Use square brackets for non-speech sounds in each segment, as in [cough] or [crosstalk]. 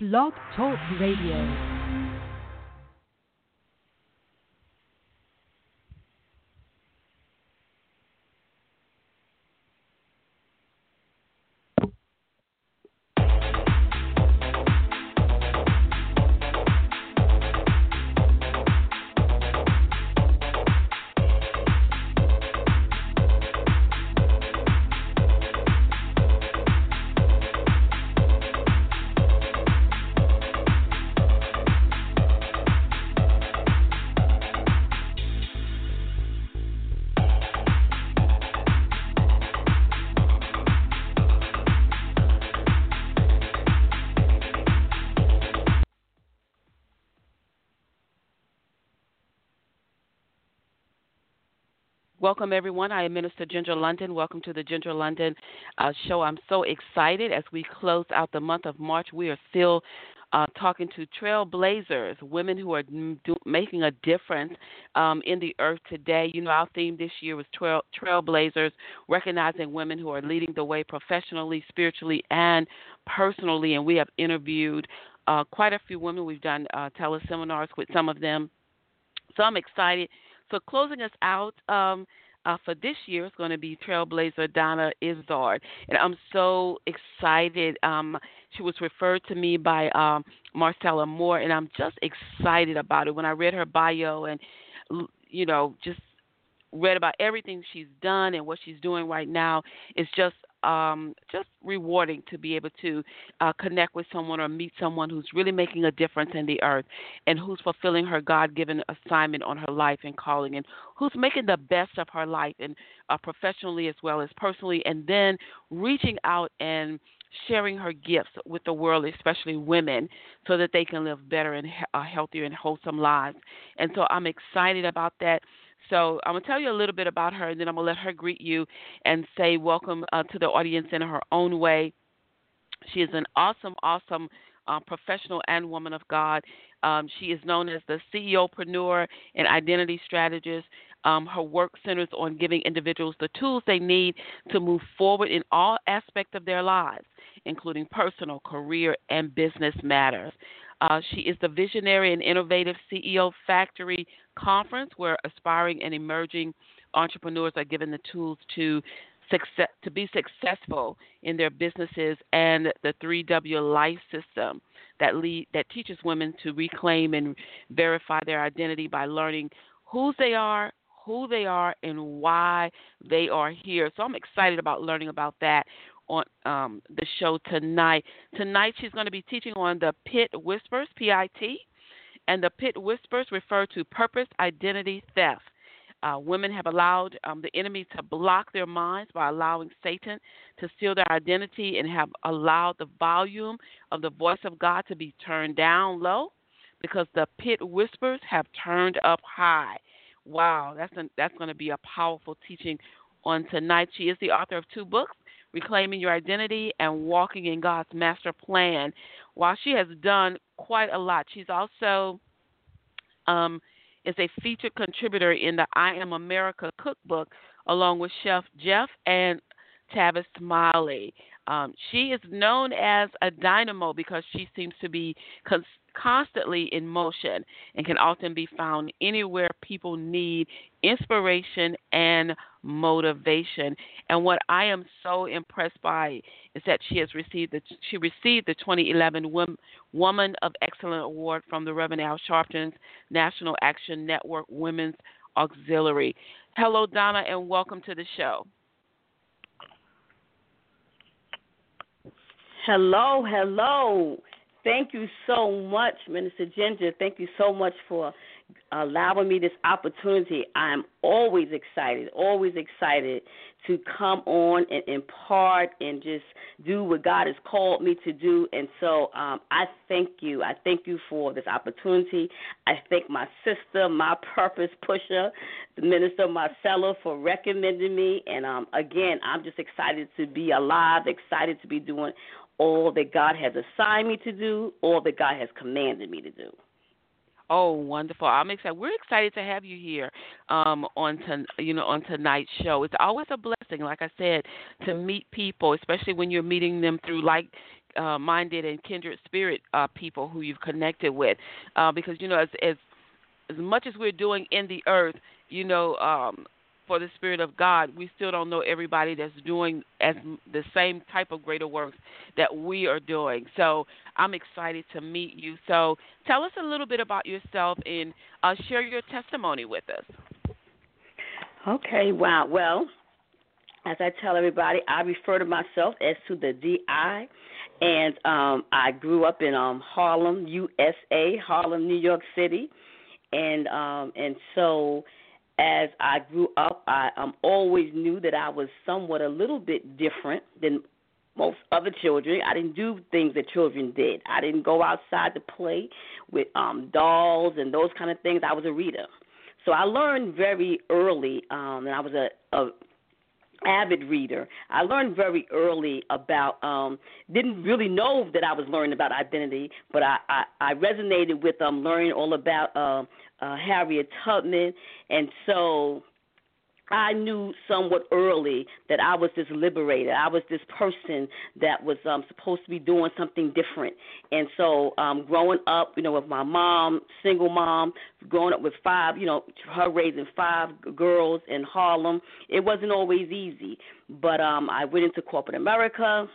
Blog Talk Radio. Welcome, everyone. I am Minister Ginger London. Welcome to the Ginger London uh, show. I'm so excited as we close out the month of March. We are still uh, talking to trailblazers, women who are do, making a difference um, in the earth today. You know, our theme this year was trail, trailblazers, recognizing women who are leading the way professionally, spiritually, and personally. And we have interviewed uh, quite a few women. We've done uh, teleseminars with some of them. So I'm excited so closing us out um, uh, for this year is going to be Trailblazer Donna Izzard, and I'm so excited. Um, she was referred to me by um, Marcella Moore, and I'm just excited about it. When I read her bio and you know just read about everything she's done and what she's doing right now, it's just um, just rewarding to be able to uh, connect with someone or meet someone who's really making a difference in the earth and who's fulfilling her God given assignment on her life and calling and who's making the best of her life and uh, professionally as well as personally and then reaching out and sharing her gifts with the world, especially women, so that they can live better and uh, healthier and wholesome lives. And so I'm excited about that. So I'm going to tell you a little bit about her, and then I'm going to let her greet you and say welcome uh, to the audience in her own way. She is an awesome, awesome uh, professional and woman of God. Um, she is known as the CEOpreneur and identity strategist. Um, her work centers on giving individuals the tools they need to move forward in all aspects of their lives, including personal, career, and business matters. Uh, she is the visionary and innovative CEO Factory Conference, where aspiring and emerging entrepreneurs are given the tools to success to be successful in their businesses, and the 3W Life System that lead that teaches women to reclaim and verify their identity by learning who they are, who they are, and why they are here. So I'm excited about learning about that on um, the show tonight. Tonight, she's going to be teaching on the Pit Whispers, P I T, and the Pit Whispers refer to purpose, identity, theft. Uh, women have allowed um, the enemy to block their minds by allowing Satan to steal their identity and have allowed the volume of the voice of God to be turned down low because the pit whispers have turned up high. Wow, that's that's going to be a powerful teaching on tonight. She is the author of two books, reclaiming your identity, and walking in God's master plan. While she has done quite a lot, she's also um, is a featured contributor in the I Am America cookbook, along with Chef Jeff and Tavis Smiley. Um, she is known as a dynamo because she seems to be cons- constantly in motion and can often be found anywhere people need inspiration and motivation. And what I am so impressed by is that she has received the she received the 2011 Woman of Excellence Award from the Reverend Al Sharpton's National Action Network Women's Auxiliary. Hello, Donna, and welcome to the show. Hello, hello. Thank you so much, Minister Ginger. Thank you so much for allowing me this opportunity. I'm always excited, always excited to come on and impart and just do what God has called me to do. And so um, I thank you. I thank you for this opportunity. I thank my sister, my purpose pusher, the Minister Marcella, for recommending me. And um, again, I'm just excited to be alive, excited to be doing all that God has assigned me to do, all that God has commanded me to do. Oh, wonderful! I'm excited. We're excited to have you here um, on to, you know on tonight's show. It's always a blessing, like I said, to meet people, especially when you're meeting them through like uh, minded and kindred spirit uh, people who you've connected with, uh, because you know as as as much as we're doing in the earth, you know, um, for the Spirit of God, we still don't know everybody that's doing as the same type of greater works that we are doing. So I'm excited to meet you. So tell us a little bit about yourself and uh, share your testimony with us. Okay. Wow. Well, as I tell everybody, I refer to myself as to the DI, and um, I grew up in um, Harlem, USA, Harlem, New York City, and um, and so as I grew up, I um, always knew that I was somewhat a little bit different than most other children. I didn't do things that children did. I didn't go outside to play with um dolls and those kind of things. I was a reader. So I learned very early, um, and I was a, a avid reader. I learned very early about um didn't really know that I was learning about identity, but I I, I resonated with um learning all about uh, uh Harriet Tubman and so I knew somewhat early that I was this liberator. I was this person that was um, supposed to be doing something different. And so, um, growing up, you know, with my mom, single mom, growing up with five, you know, her raising five girls in Harlem, it wasn't always easy. But um, I went into corporate America,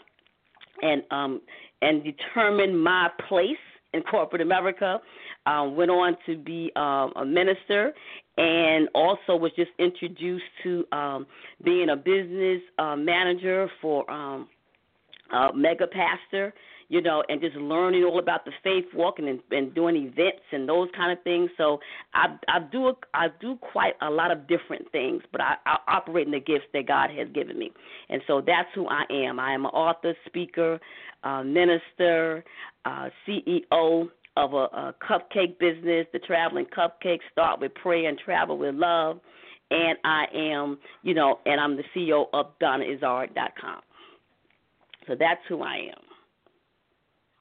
and um, and determined my place in corporate America. Um, went on to be um, a minister and also was just introduced to um, being a business uh, manager for um, uh, Mega Pastor, you know, and just learning all about the faith walking and, and doing events and those kind of things. So I I do a, I do quite a lot of different things, but I, I operate in the gifts that God has given me, and so that's who I am. I am an author, speaker, uh, minister, uh, CEO of a, a cupcake business, the traveling cupcakes. Start with prayer and travel with love. And I am, you know, and I'm the CEO of DonnaIzzard.com. So that's who I am.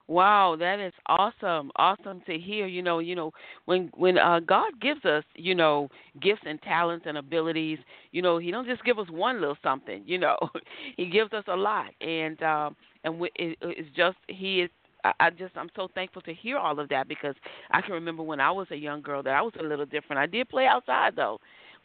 Wow, that is awesome. Awesome to hear. You know, you know, when when uh God gives us, you know, gifts and talents and abilities, you know, he don't just give us one little something, you know. [laughs] he gives us a lot. And um and it, it's just he is I, I just I'm so thankful to hear all of that because I can remember when I was a young girl that I was a little different. I did play outside though,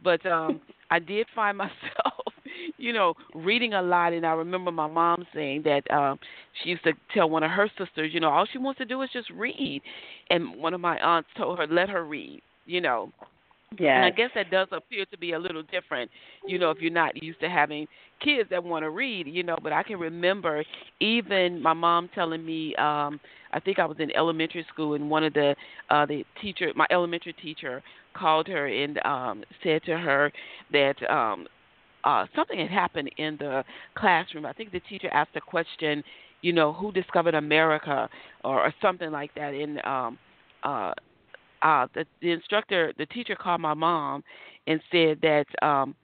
but um [laughs] I did find myself, [laughs] you know, reading a lot. And I remember my mom saying that um she used to tell one of her sisters, you know, all she wants to do is just read, and one of my aunts told her let her read, you know. Yeah. And I guess that does appear to be a little different, you know, if you're not used to having kids that want to read, you know, but I can remember even my mom telling me um I think I was in elementary school and one of the uh the teacher my elementary teacher called her and um said to her that um uh something had happened in the classroom. I think the teacher asked a question, you know, who discovered America or, or something like that and um uh uh the the instructor the teacher called my mom and said that um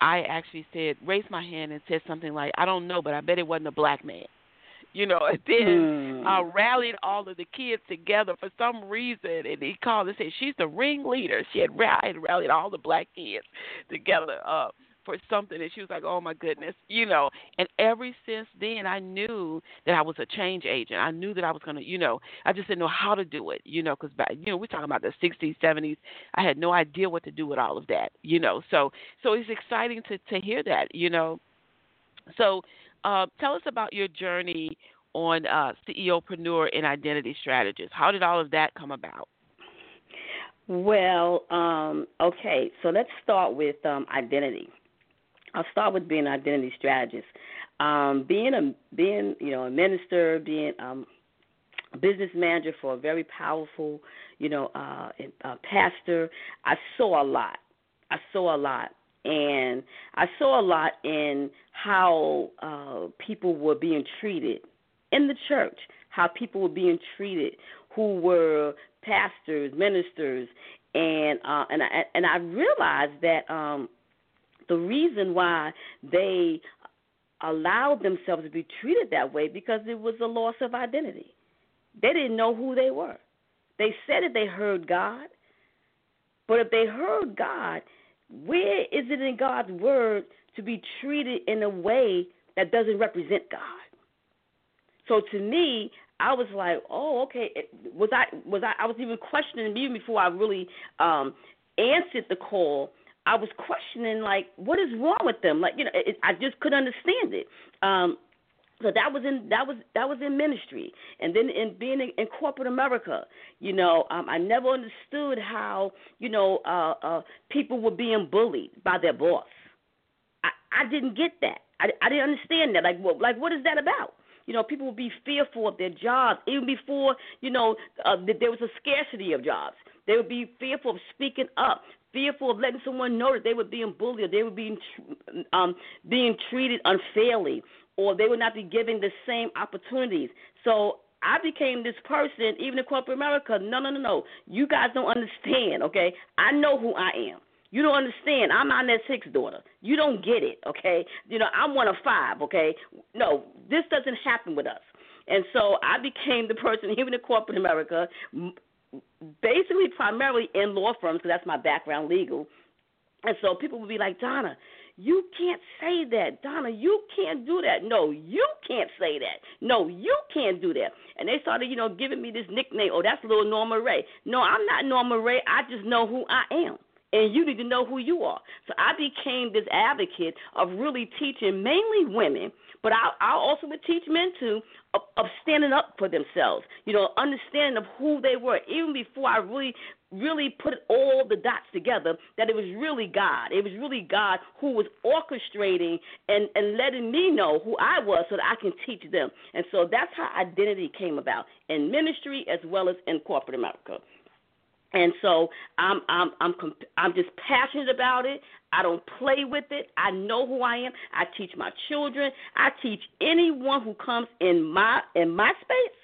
I actually said raised my hand and said something like I don't know but I bet it wasn't a black man [laughs] you know and then mm. uh rallied all of the kids together for some reason and he called and said she's the ringleader. She had rallied, rallied all the black kids together uh for something and she was like oh my goodness you know and ever since then i knew that i was a change agent i knew that i was going to you know i just didn't know how to do it you know because back, you know we're talking about the 60s 70s i had no idea what to do with all of that you know so so it's exciting to to hear that you know so uh, tell us about your journey on uh, CEOpreneur and identity strategist. How did all of that come about? Well, um, okay, so let's start with um, identity. I'll start with being an identity strategist. Um, being a being you know a minister, being um, a business manager for a very powerful you know uh, uh, pastor, I saw a lot. I saw a lot, and I saw a lot in how uh, people were being treated in the church, how people were being treated who were pastors, ministers, and uh, and I and I realized that um, the reason why they allowed themselves to be treated that way because it was a loss of identity. They didn't know who they were. They said that they heard God, but if they heard God, where is it in God's word to be treated in a way that doesn't represent God? So to me, I was like, oh, okay. Was I was I? I was even questioning even before I really um answered the call. I was questioning like, what is wrong with them? Like, you know, it, I just couldn't understand it. Um, so that was in that was that was in ministry, and then in being in, in corporate America, you know, um, I never understood how you know uh, uh, people were being bullied by their boss. I, I didn't get that. I, I didn't understand that. Like, what, like what is that about? You know, people would be fearful of their jobs even before you know uh, there was a scarcity of jobs. They would be fearful of speaking up, fearful of letting someone know that they were being bullied, or they were being um, being treated unfairly, or they would not be given the same opportunities. So I became this person, even in corporate America. No, no, no, no. You guys don't understand, okay? I know who I am. You don't understand. I'm Inez Hicks' daughter. You don't get it, okay? You know, I'm one of five, okay? No, this doesn't happen with us. And so I became the person, [laughs] even in corporate America, basically primarily in law firms, because that's my background, legal. And so people would be like, Donna, you can't say that. Donna, you can't do that. No, you can't say that. No, you can't do that. And they started, you know, giving me this nickname. Oh, that's little Norma Rae. No, I'm not Norma Rae. I just know who I am. And you need to know who you are. So I became this advocate of really teaching mainly women, but I, I also would teach men to of, of standing up for themselves. You know, understanding of who they were, even before I really really put all the dots together that it was really God. It was really God who was orchestrating and, and letting me know who I was so that I can teach them. And so that's how identity came about in ministry as well as in corporate America. And so I'm I'm I'm comp- I'm just passionate about it. I don't play with it. I know who I am. I teach my children. I teach anyone who comes in my in my space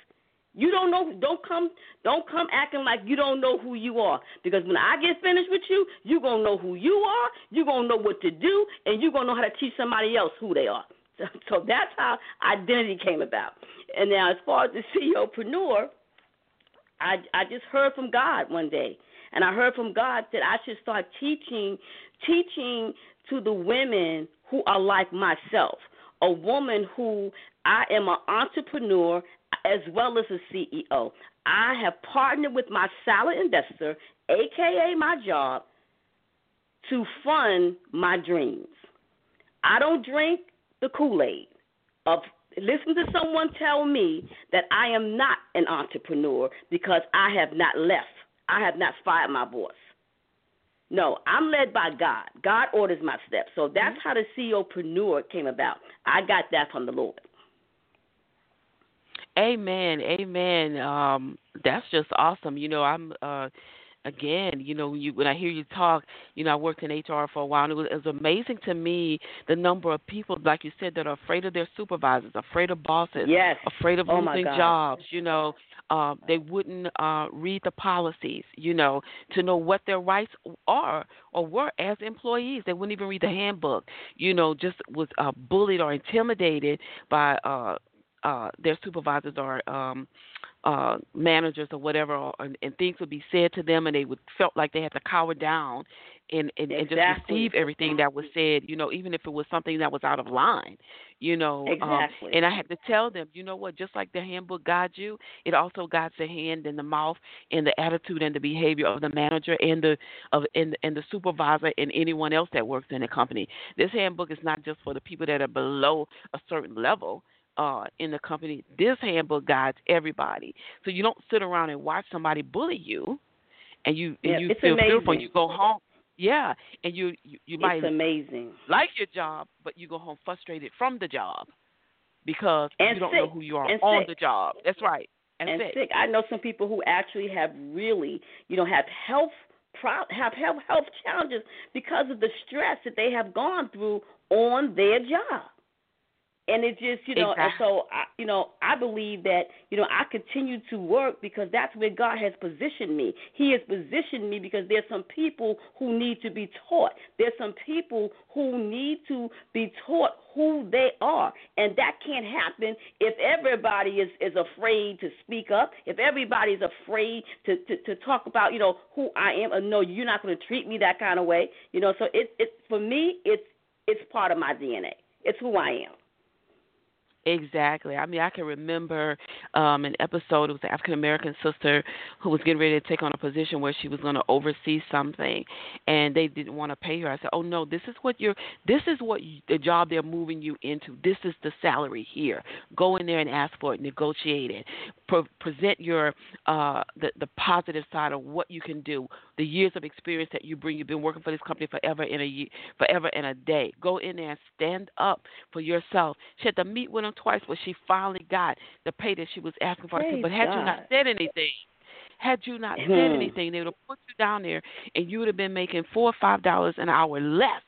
you don't know. Don't come. Don't come acting like you don't know who you are. Because when I get finished with you, you are gonna know who you are. You are gonna know what to do, and you are gonna know how to teach somebody else who they are. [laughs] So, so that's how identity came about. And now, as far as the [laughs] CEOpreneur, I I just heard from God one day, and I heard from God that I should start teaching teaching to the women who are like myself, a woman who I am an entrepreneur as well as a CEO. I have partnered with my silent investor, aka my job, to fund my dreams. I don't drink the Kool Aid of listen to someone tell me that I am not an entrepreneur because I have not left. I have not fired my boss. No, I'm led by God. God orders my steps. So that's mm-hmm. how the CEOpreneur came about. I got that from the Lord. Amen. Amen. Um, that's just awesome. You know, I'm uh again, you know, you when I hear you talk, you know, I worked in HR for a while, and it was, it was amazing to me the number of people, like you said, that are afraid of their supervisors, afraid of bosses, yes. afraid of oh losing jobs. You know, uh, they wouldn't uh, read the policies, you know, to know what their rights are or were as employees. They wouldn't even read the handbook. You know, just was uh, bullied or intimidated by uh, uh, their supervisors or um, uh, managers or whatever, or, and, and things would be said to them, and they would felt like they had to cower down and and, exactly. and just receive everything that was said. You know, even if it was something that was out of line. You know, exactly. Um, and I had to tell them, you know what? Just like the handbook guides you, it also guides the hand and the mouth and the attitude and the behavior of the manager and the of and, and the supervisor and anyone else that works in the company. This handbook is not just for the people that are below a certain level uh, in the company. This handbook guides everybody, so you don't sit around and watch somebody bully you, and you yeah, and you feel amazing. fearful. You go home, yeah, and you you, you might it's amazing. like your job, but you go home frustrated from the job because and you don't sick. know who you are and on sick. the job. That's right, and, and sick. sick. I know some people who actually have really, you know, have health pro- have health health challenges because of the stress that they have gone through on their job and it just you know exactly. and so I, you know i believe that you know i continue to work because that's where god has positioned me. He has positioned me because there's some people who need to be taught. There's some people who need to be taught who they are. And that can't happen if everybody is is afraid to speak up if everybody's afraid to to, to talk about you know who i am. Or no you're not going to treat me that kind of way. You know so it it for me it's it's part of my dna it's who i am Exactly. I mean, I can remember um an episode. It was an African American sister who was getting ready to take on a position where she was going to oversee something, and they didn't want to pay her. I said, "Oh no, this is what you're. This is what you, the job they're moving you into. This is the salary here. Go in there and ask for it. Negotiate it. Present your uh the the positive side of what you can do. The years of experience that you bring. You've been working for this company forever in a year, forever in a day. Go in there and stand up for yourself. She had to meet with them twice, but she finally got the pay that she was asking for. Praise but had God. you not said anything, had you not Hmm. said anything, they would have put you down there, and you would have been making four or five dollars an hour less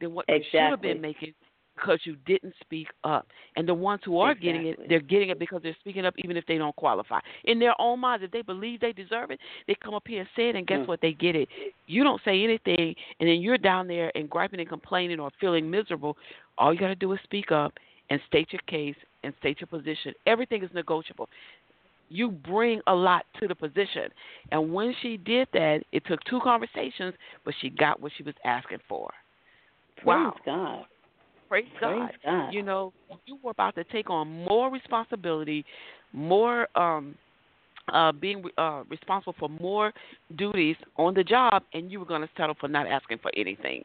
than what you should have been making because you didn't speak up. And the ones who are getting it, they're getting it because they're speaking up, even if they don't qualify. In their own minds, if they believe they deserve it, they come up here and say it, and guess Mm. what? They get it. You don't say anything, and then you're down there and griping and complaining or feeling miserable. All you got to do is speak up and state your case and state your position. Everything is negotiable. You bring a lot to the position. And when she did that, it took two conversations, but she got what she was asking for. Praise Wow. God. Praise Praise God. God. You know, you were about to take on more responsibility, more um uh being uh responsible for more duties on the job and you were going to settle for not asking for anything.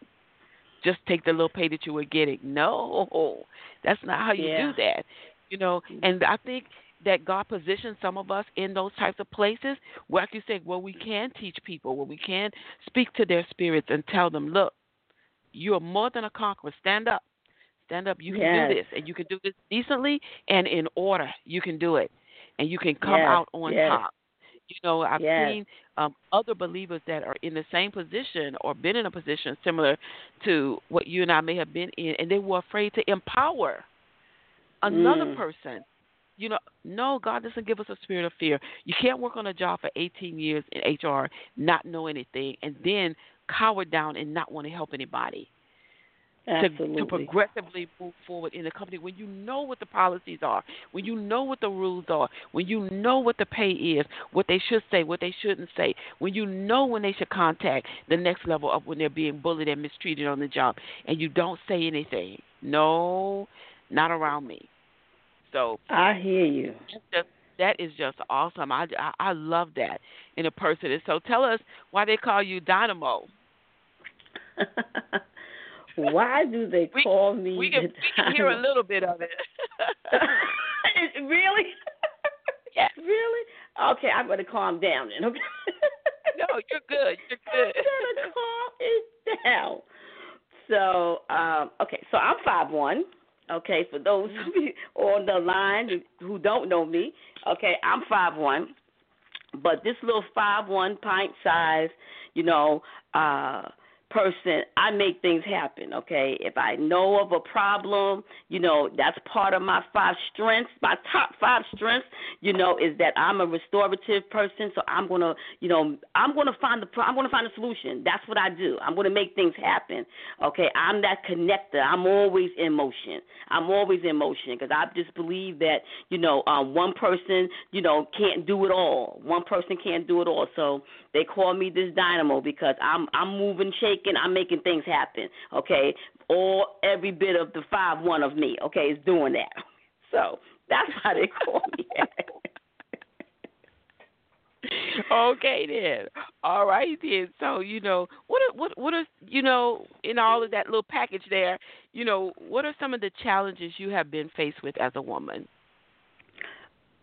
Just take the little pay that you were getting. No. That's not how you Yeah. do that. You know, mm-hmm. and I think that God positions some of us in those types of places where, like you said, where we can teach people, where we can speak to their spirits and tell them, look, you are more than a conqueror. Stand up. Stand up. You can Yes. do this, and you can do this decently and in order. You can do it, and you can come Yes, out on yes. top. You know, I've Yes. seen um, other believers that are in the same position or been in a position similar to what you and I may have been in, and they were afraid to empower another Mm. person. You know, no, God doesn't give us a spirit of fear. You can't work on a job for 18 years in HR, not know anything, and then cower down and not want to help anybody Absolutely. to progressively move forward in the company when you know what the policies are, when you know what the rules are, when you know what the pay is, what they should say, what they shouldn't say, when you know when they should contact the next level up when they're being bullied and mistreated on the job, and you don't say anything. No, not around me. So I hear you. just that is just awesome. I, I I love that in a person. And so tell us why they call you Dynamo. [laughs] Why do they We- call me? We can we can hear a little bit of it. [laughs] really? [laughs] Yes. Really? Okay, I'm gonna calm down then. Okay. [laughs] no, you're good. You're good. I'm gonna calm it down. So, um, okay, so I'm five one. Okay, for those of you on the line who don't know me, okay, I'm five one. But this little five one pint size, you know, uh person, I make things happen, okay? If I know of a problem, you know, that's part of my five strengths. My top five strengths, you know, is that I'm a restorative person, so I'm going to, you know, I'm going to find the I'm going to find a solution. That's what I do. I'm going to make things happen. Okay? I'm that connector. I'm always in motion. I'm always in motion because I just believe that, you know, um one person, you know, can't do it all. One person can't do it all. So they call me this dynamo because I'm I'm moving, shaking, I'm making things happen. Okay, all every bit of the five one of me, okay, is doing that. [laughs] So that's why they call me. [laughs] okay then. All right then. So you know what are, what what are you know in all of that little package there? You know what are some of the challenges you have been faced with as a woman?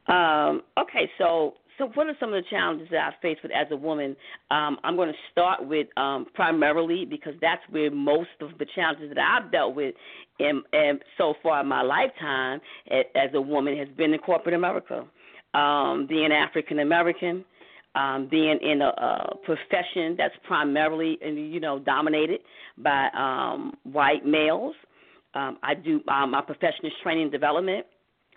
Um, okay, so so what are some of the challenges that I face with as a woman? Um, I'm going to start with um, primarily because that's where most of the challenges that I've dealt with in, in so far in my lifetime as a woman has been in corporate America. Um, being African American, um, being in a, a profession that's primarily you know dominated by um, white males. Um, I do um, my profession is training and development.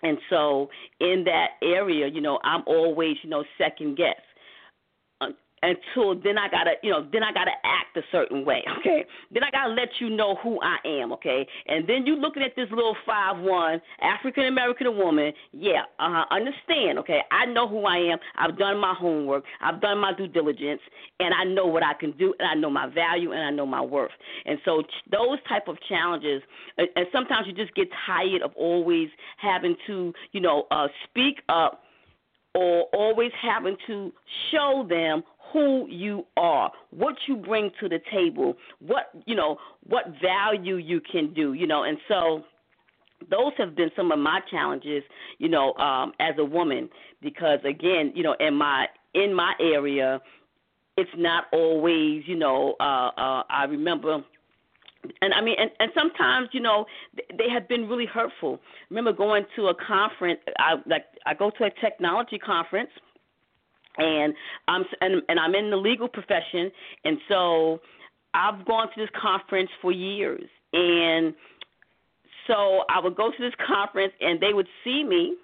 And so in that area, you know, I'm always, you know, second guess. Until then I gotta, you know, then I gotta act a certain way, okay? Then I gotta let you know who I am, okay? And then you looking at this little five one African American woman, yeah, uh understand, okay? I know who I am. I've done my homework. I've done my due diligence, and I know what I can do, and I know my value, and I know my worth. And so those type of challenges, and sometimes you just get tired of always having to, you know, uh, speak up or always having to show them who you are, what you bring to the table, what you know, what value you can do, you know, and so those have been some of my challenges, you know, um, as a woman, because again, you know, in my in my area, it's not always, you know, uh, uh, I remember and I mean, and, and sometimes you know they have been really hurtful. remember going to a conference. I like I go to a technology conference, and I'm and, and I'm in the legal profession, and so I've gone to this conference for years, and so I would go to this conference, and they would see me.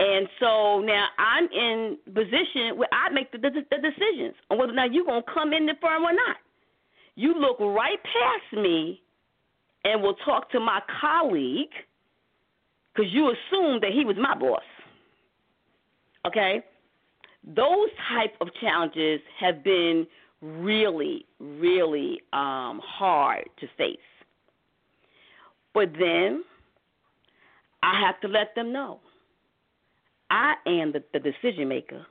And so now I'm in position where I make the, the, the decisions on whether or not you're gonna come in the firm or not. You look right past me and will talk to my colleague because you assumed that he was my boss. Okay? Those type of challenges have been really, really um, hard to face. But then I have to let them know I am the, the decision maker.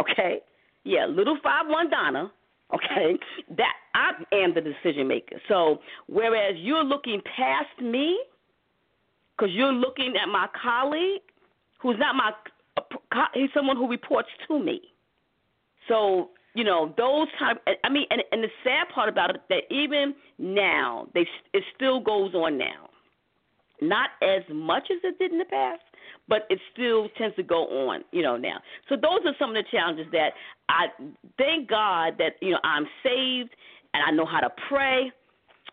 Okay? Yeah, little five one Donna Okay, that I am the decision maker. So whereas you're looking past me, because you're looking at my colleague, who's not my, he's someone who reports to me. So you know those type. I mean, and, and the sad part about it that even now, they it still goes on now. Not as much as it did in the past, but it still tends to go on, you know, now. So those are some of the challenges that I thank God that, you know, I'm saved and I know how to pray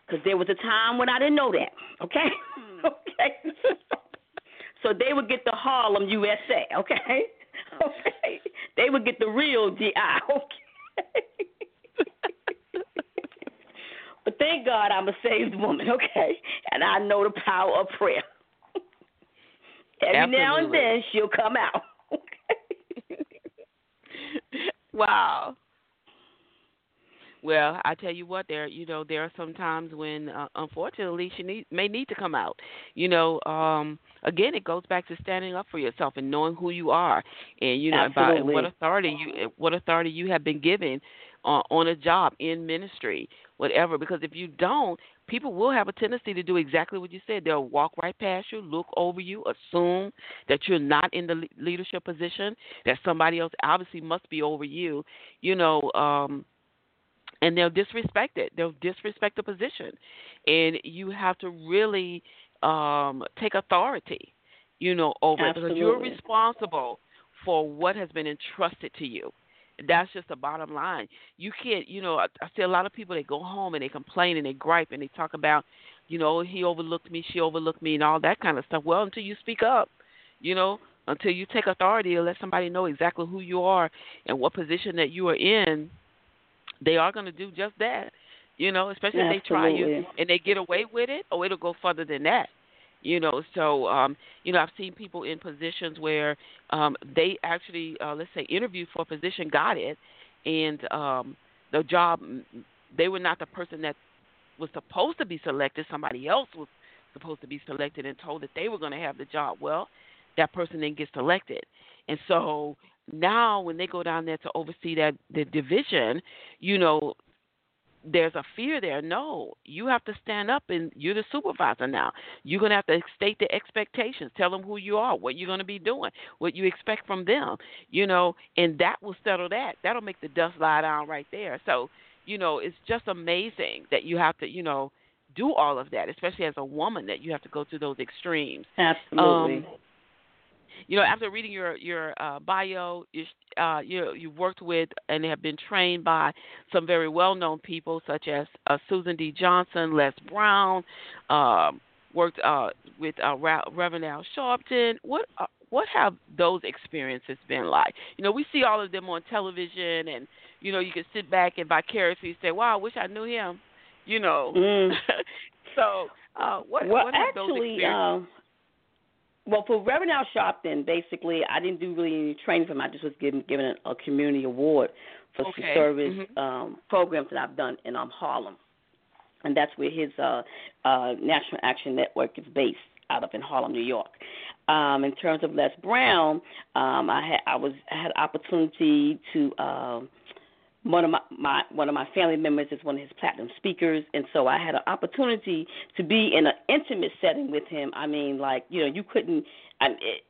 because there was a time when I didn't know that, okay? [laughs] Hmm. okay. [laughs] so they would get the Harlem USA, [laughs] okay? [laughs] Okay. They would get the real DI, [laughs] okay? but thank God I'm a saved woman, okay? And I know the power of prayer. Every Absolutely. now and then she'll come out. Okay? Wow. Well, I tell you what, there you know there are some times when uh, unfortunately she need, may need to come out. You know, um again it goes back to standing up for yourself and knowing who you are and you know Absolutely. about what authority you what authority you have been given uh, on a job in ministry, whatever because if you don't, people will have a tendency to do exactly what you said. They'll walk right past you, look over you, assume that you're not in the leadership position, that somebody else obviously must be over you, you know, um and they'll disrespect it. They'll disrespect the position. And you have to really um take authority, you know, over Absolutely. it because you're responsible for what has been entrusted to you that's just the bottom line. You can't, you know, I, I see a lot of people they go home and they complain and they gripe and they talk about, you know, he overlooked me, she overlooked me, and all that kind of stuff. Well, until you speak up, you know, until you take authority and let somebody know exactly who you are and what position that you are in, they are going to do just that. You know, especially if they try you and they get away with it, or it'll go further than that you know. So um you know i've seen people in positions where um they actually uh let's say interviewed for a position got it and um the job they were not the person that was supposed to be selected somebody else was supposed to be selected and told that they were going to have the job. Well that person then gets selected. And so now when they go down there to oversee that the division you know there's a fear there. No, you have to stand up and you're the supervisor now. You're going to have to state the expectations, tell them who you are, what you're going to be doing, what you expect from them, you know, and that will settle that. That'll make the dust lie down right there. So, you know, it's just amazing that you have to, you know, do all of that, especially as a woman that you have to go through those extremes. Absolutely. Um, you know, after reading your your uh, bio, you uh, you you've worked with and have been trained by some very well known people such as uh, Suzan D. Johnson, Les Brown, um, worked uh, with uh, Reverend Al Sharpton. What uh, what have those experiences been like? You know, we see all of them on television, and you know, you can sit back and vicariously say, "Wow, I wish I knew him." You know, mm. [laughs] so uh, what? Well, what actually, uh, well, for Reverend Al Sharpton, basically, I didn't do really any training for him. I just was given given a, community award for okay. some service mm-hmm. um, programs that I've done in um, Harlem, and that's where his uh, uh, National Action Network is based out of in Harlem, New York. Um, in terms of Les Brown, um, I had I was I had opportunity to. Uh, one of my, my one of my family members is one of his platinum speakers, and so I had an opportunity to be in an intimate setting with him. I mean, like you know, you couldn't. I, it,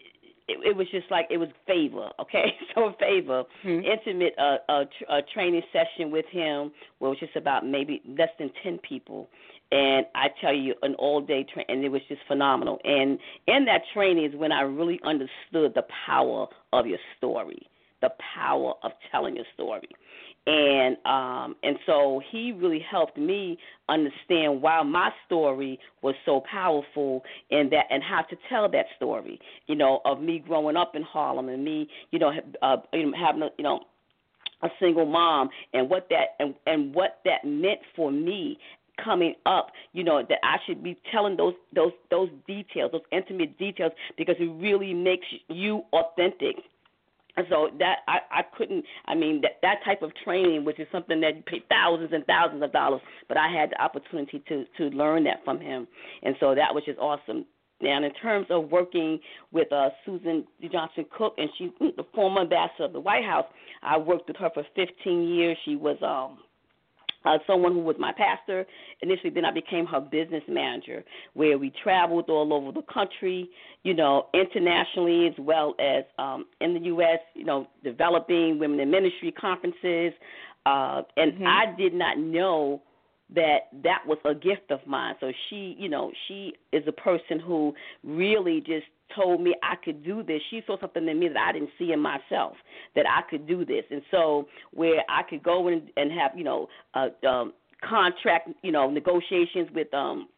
it, it was just like it was favor, okay? [laughs] So a favor, mm-hmm. intimate uh, a, a training session with him, where it was just about maybe less than ten people, and I tell you, an all day train, and it was just phenomenal. And in that training is when I really understood the power of your story, the power of telling your story and um and so he really helped me understand why my story was so powerful and that and how to tell that story you know of me growing up in Harlem and me you know uh, having a, you know a single mom and what that and and what that meant for me coming up, you know, that I should be telling those those those details, those intimate details because it really makes you authentic so that I, I couldn't I mean that that type of training which is something that you pay thousands and thousands of dollars but I had the opportunity to to learn that from him and so that was just awesome. Now in terms of working with uh Suzan Johnson Cook and she's the former ambassador of the White House, I worked with her for 15 years. She was um uh, someone who was my pastor initially. Then I became her business manager, where we traveled all over the country, you know, internationally as well as um, in the U.S. You know, developing women in ministry conferences, uh, and mm-hmm. I did not know that that was a gift of mine. So she, you know, she is a person who really just told me I could do this. She saw something in me that I didn't see in myself that I could do this, and so where I could go in and have you know uh, um, contract you know negotiations with um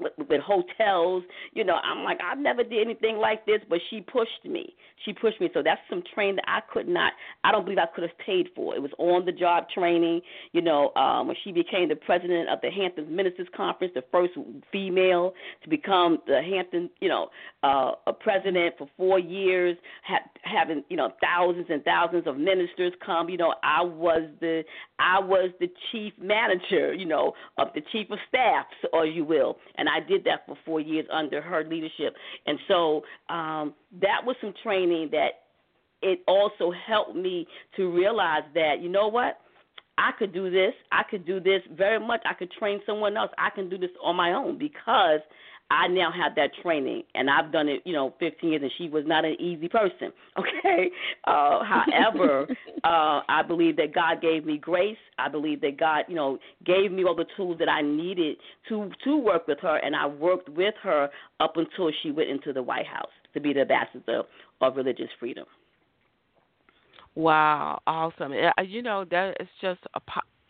with, with hotels. You know, I'm like, I never did anything like this, but she pushed me. She pushed me. So that's some training that I could not, I don't believe I could have paid for. It was on the job training. You know, um, when she became the president of the Hampton Ministers Conference, the first female to become the Hampton, you know, uh, a president for four years, ha- having, you know, thousands and thousands of ministers come. You know, I was the, I was the chief manager, you know, of the chief of staff, or you will, and I did that for four years under her leadership. And so um, that was some training that it also helped me to realize that, you know what? I could do this. I could do this very much. I could train someone else. I can do this on my own because I now have that training, and I've done it, you know, 15 years, and she was not an easy person. [laughs] Okay. Uh, however, [laughs] uh, I believe that God gave me grace. I believe that God, you know, gave me all the tools that I needed to to work with her, and I worked with her up until she went into the White House to be the ambassador of religious freedom. Wow, awesome! You know that it's just a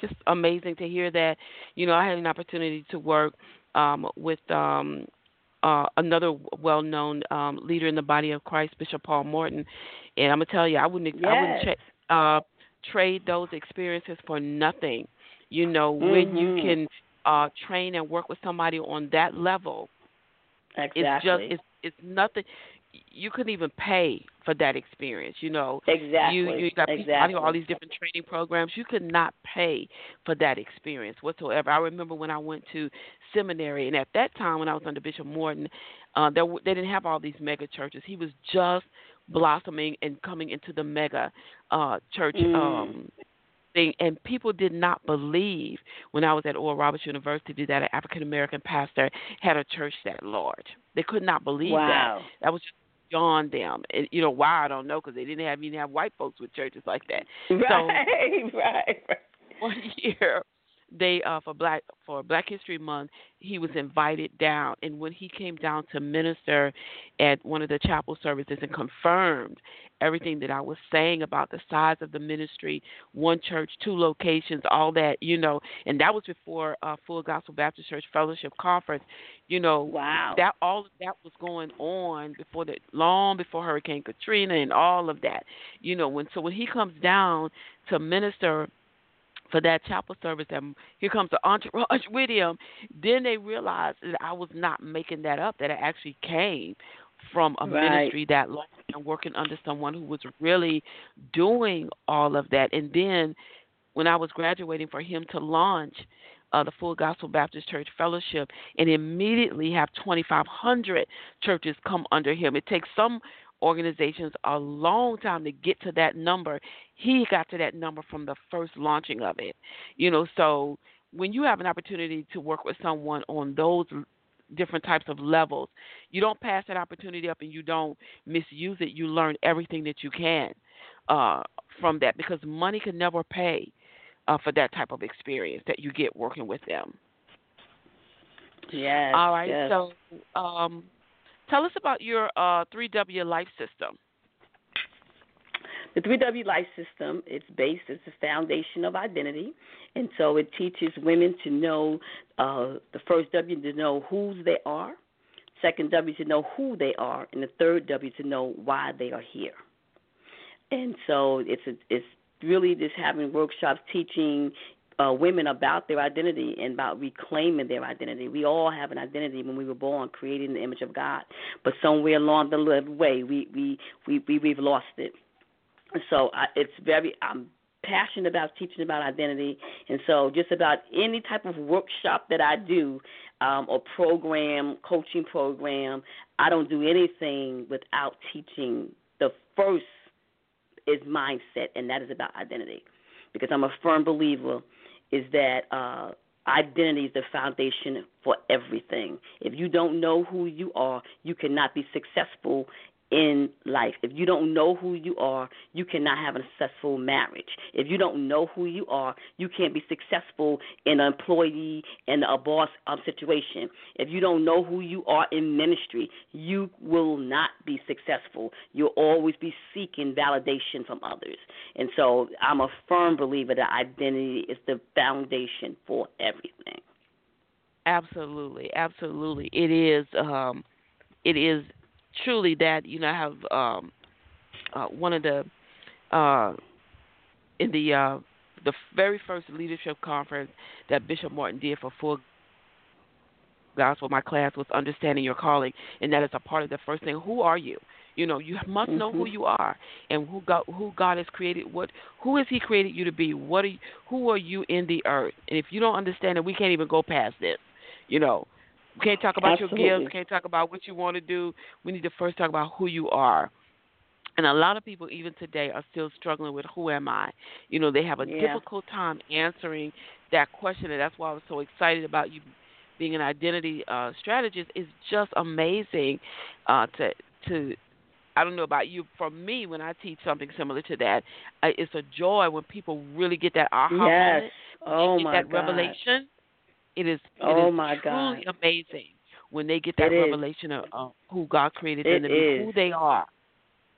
just amazing to hear that. You know, I had an opportunity to work um, with um, uh, another well-known um, leader in the body of Christ, Bishop Paul Morton, and I'm gonna tell you, I wouldn't, yes. I wouldn't tra- uh, trade those experiences for nothing. You know, mm-hmm. when you mm-hmm. can uh, train and work with somebody on that level, exactly. it's just it's it's nothing you couldn't even pay for that experience. You know, exactly. You you got exactly. all these different training programs. You could not pay for that experience whatsoever. I remember when I went to seminary, and at that time when I was under Bishop Morton, uh, there they didn't have all these mega churches. He was just blossoming and coming into the mega uh, church. Mm. Um, thing, and people did not believe when I was at Oral Roberts University that an African American pastor had a church that large. They could not believe wow. that. That was just beyond them. And you know why I don't know because they didn't have even have white folks with churches like that. [laughs] Right, so, [laughs] right, right. One [laughs] year, they uh, for black for Black History Month, he was invited down, and when he came down to minister at one of the chapel services and confirmed everything that I was saying about the size of the ministry, one church, two locations, all that, you know, and that was before uh, Full Gospel Baptist Church Fellowship Conference, you know. Wow. That all of that was going on before the long before Hurricane Katrina and all of that, you know. When so when he comes down to minister for that chapel service and here comes the entourage [laughs] with him then they realized that i was not making that up that it actually came from a right. ministry that long and working under someone who was really doing all of that and then when i was graduating for him to launch uh, the Full Gospel Baptist Church Fellowship and immediately have 2,500 churches come under him. It takes some organizations a long time to get to that number. He got to that number from the first launching of it. You know, so when you have an opportunity to work with someone on those different types of levels, you don't pass that opportunity up and you don't misuse it. You learn everything that you can uh, from that because money can never pay uh, for that type of experience that you get working with them. Yes. All right. Yes. So, um, Tell us about your uh, 3W Life System. The 3W Life System, it's based, as the foundation of identity. And so it teaches women to know uh, the first W, to know whose they are, second W, to know who they are, and the third W, to know why they are here. And so it's a, it's really just having workshops teaching uh, women about their identity and about reclaiming their identity. We all have an identity when we were born, created in the image of God, but somewhere along the way, we we we, we we've lost it. So I, it's very I'm passionate about teaching about identity, and so just about any type of workshop that I do um, or program, coaching program, I don't do anything without teaching. The first is mindset, and that is about identity, because I'm a firm believer is that uh, identity is the foundation for everything. If you don't know who you are, you cannot be successful in life. If you don't know who you are, you cannot have a successful marriage. If you don't know who you are, you can't be successful in an employee and a boss um, situation. If you don't know who you are in ministry, you will not be successful. You'll always be seeking validation from others. And so I'm a firm believer that identity is the foundation for everything. Absolutely, absolutely. It is um it is truly that you know I have um, uh, one of the uh, in the uh, the very first leadership conference that Bishop Martin did for full gospel. My class was understanding your calling, and that is a part of the first thing. Who are you? You know, you must know mm-hmm. who you are and who God, who God has created. What, who has He created you to be? What are you, who are you in the earth? And if you don't understand it, we can't even go past this. You know, we can't talk about Absolutely. your gifts. Can't talk about what you want to do. We need to first talk about who you are. And a lot of people, even today, are still struggling with who am I? You know, they have a yeah. difficult time answering that question, and that's why I was so excited about you being an identity uh, strategist. It's just amazing uh, to to. I don't know about you. For me, when I teach something similar to that, uh, it's a joy when people really get that aha yes. moment. Oh get my that revelation It is. It Oh is my truly God. amazing when they get that It is. revelation of uh, who God created It them to be, who is. they are.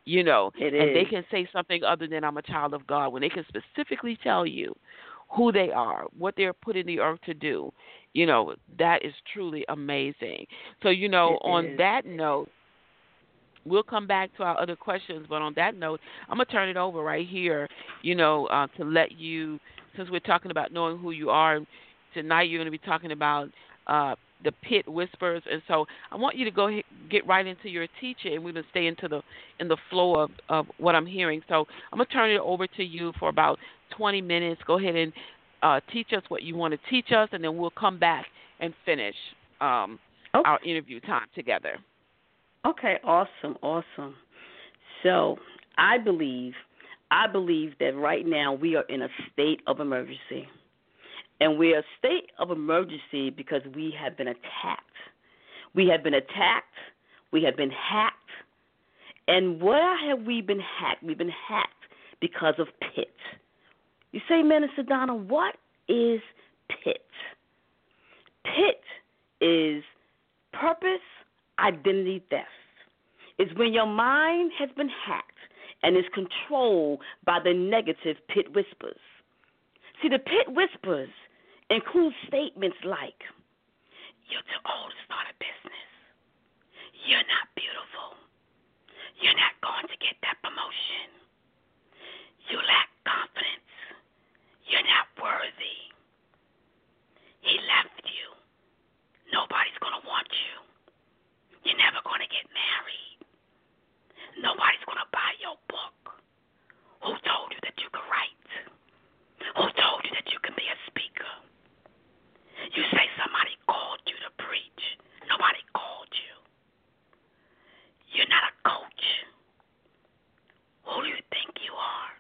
You know, It and they can say something other than I'm a child of God when they can specifically tell you who they are, what they're put in the earth to do. You know, that is truly amazing. So, you know, It on is. that note, we'll come back to our other questions, but on that note, I'm going to turn it over right here, you know, uh, to let you, since we're talking about knowing who you are, tonight you're going to be talking about uh, the pit whispers, and so I want you to go get right into your teaching, and we're going to stay into the in the flow of of what I'm hearing. So I'm going to turn it over to you for about 20 minutes. Go ahead and uh, teach us what you want to teach us, and then we'll come back and finish um, Okay. our interview time together. Okay, awesome, awesome. So I believe, I believe that right now we are in a state of emergency, and we're a state of emergency because we have been attacked. We have been attacked. We have been hacked. And where have we been hacked? We've been hacked because of PIT. You say, Minister Donna, what is pit. Pit is purpose identity theft. It's when your mind has been hacked and is controlled by the negative pit whispers. See, the pit whispers include statements like, You're too old to start a business. You're not beautiful. You're not going to get that promotion. You lack confidence. You're not worthy. He left you. Nobody's going to want you. You're never going to get married. Nobody's going to buy your book. Who told you that you could write? Who told you that you can be a speaker? You say somebody called you to preach. Nobody called you. You're not a coach. Who do you think you are?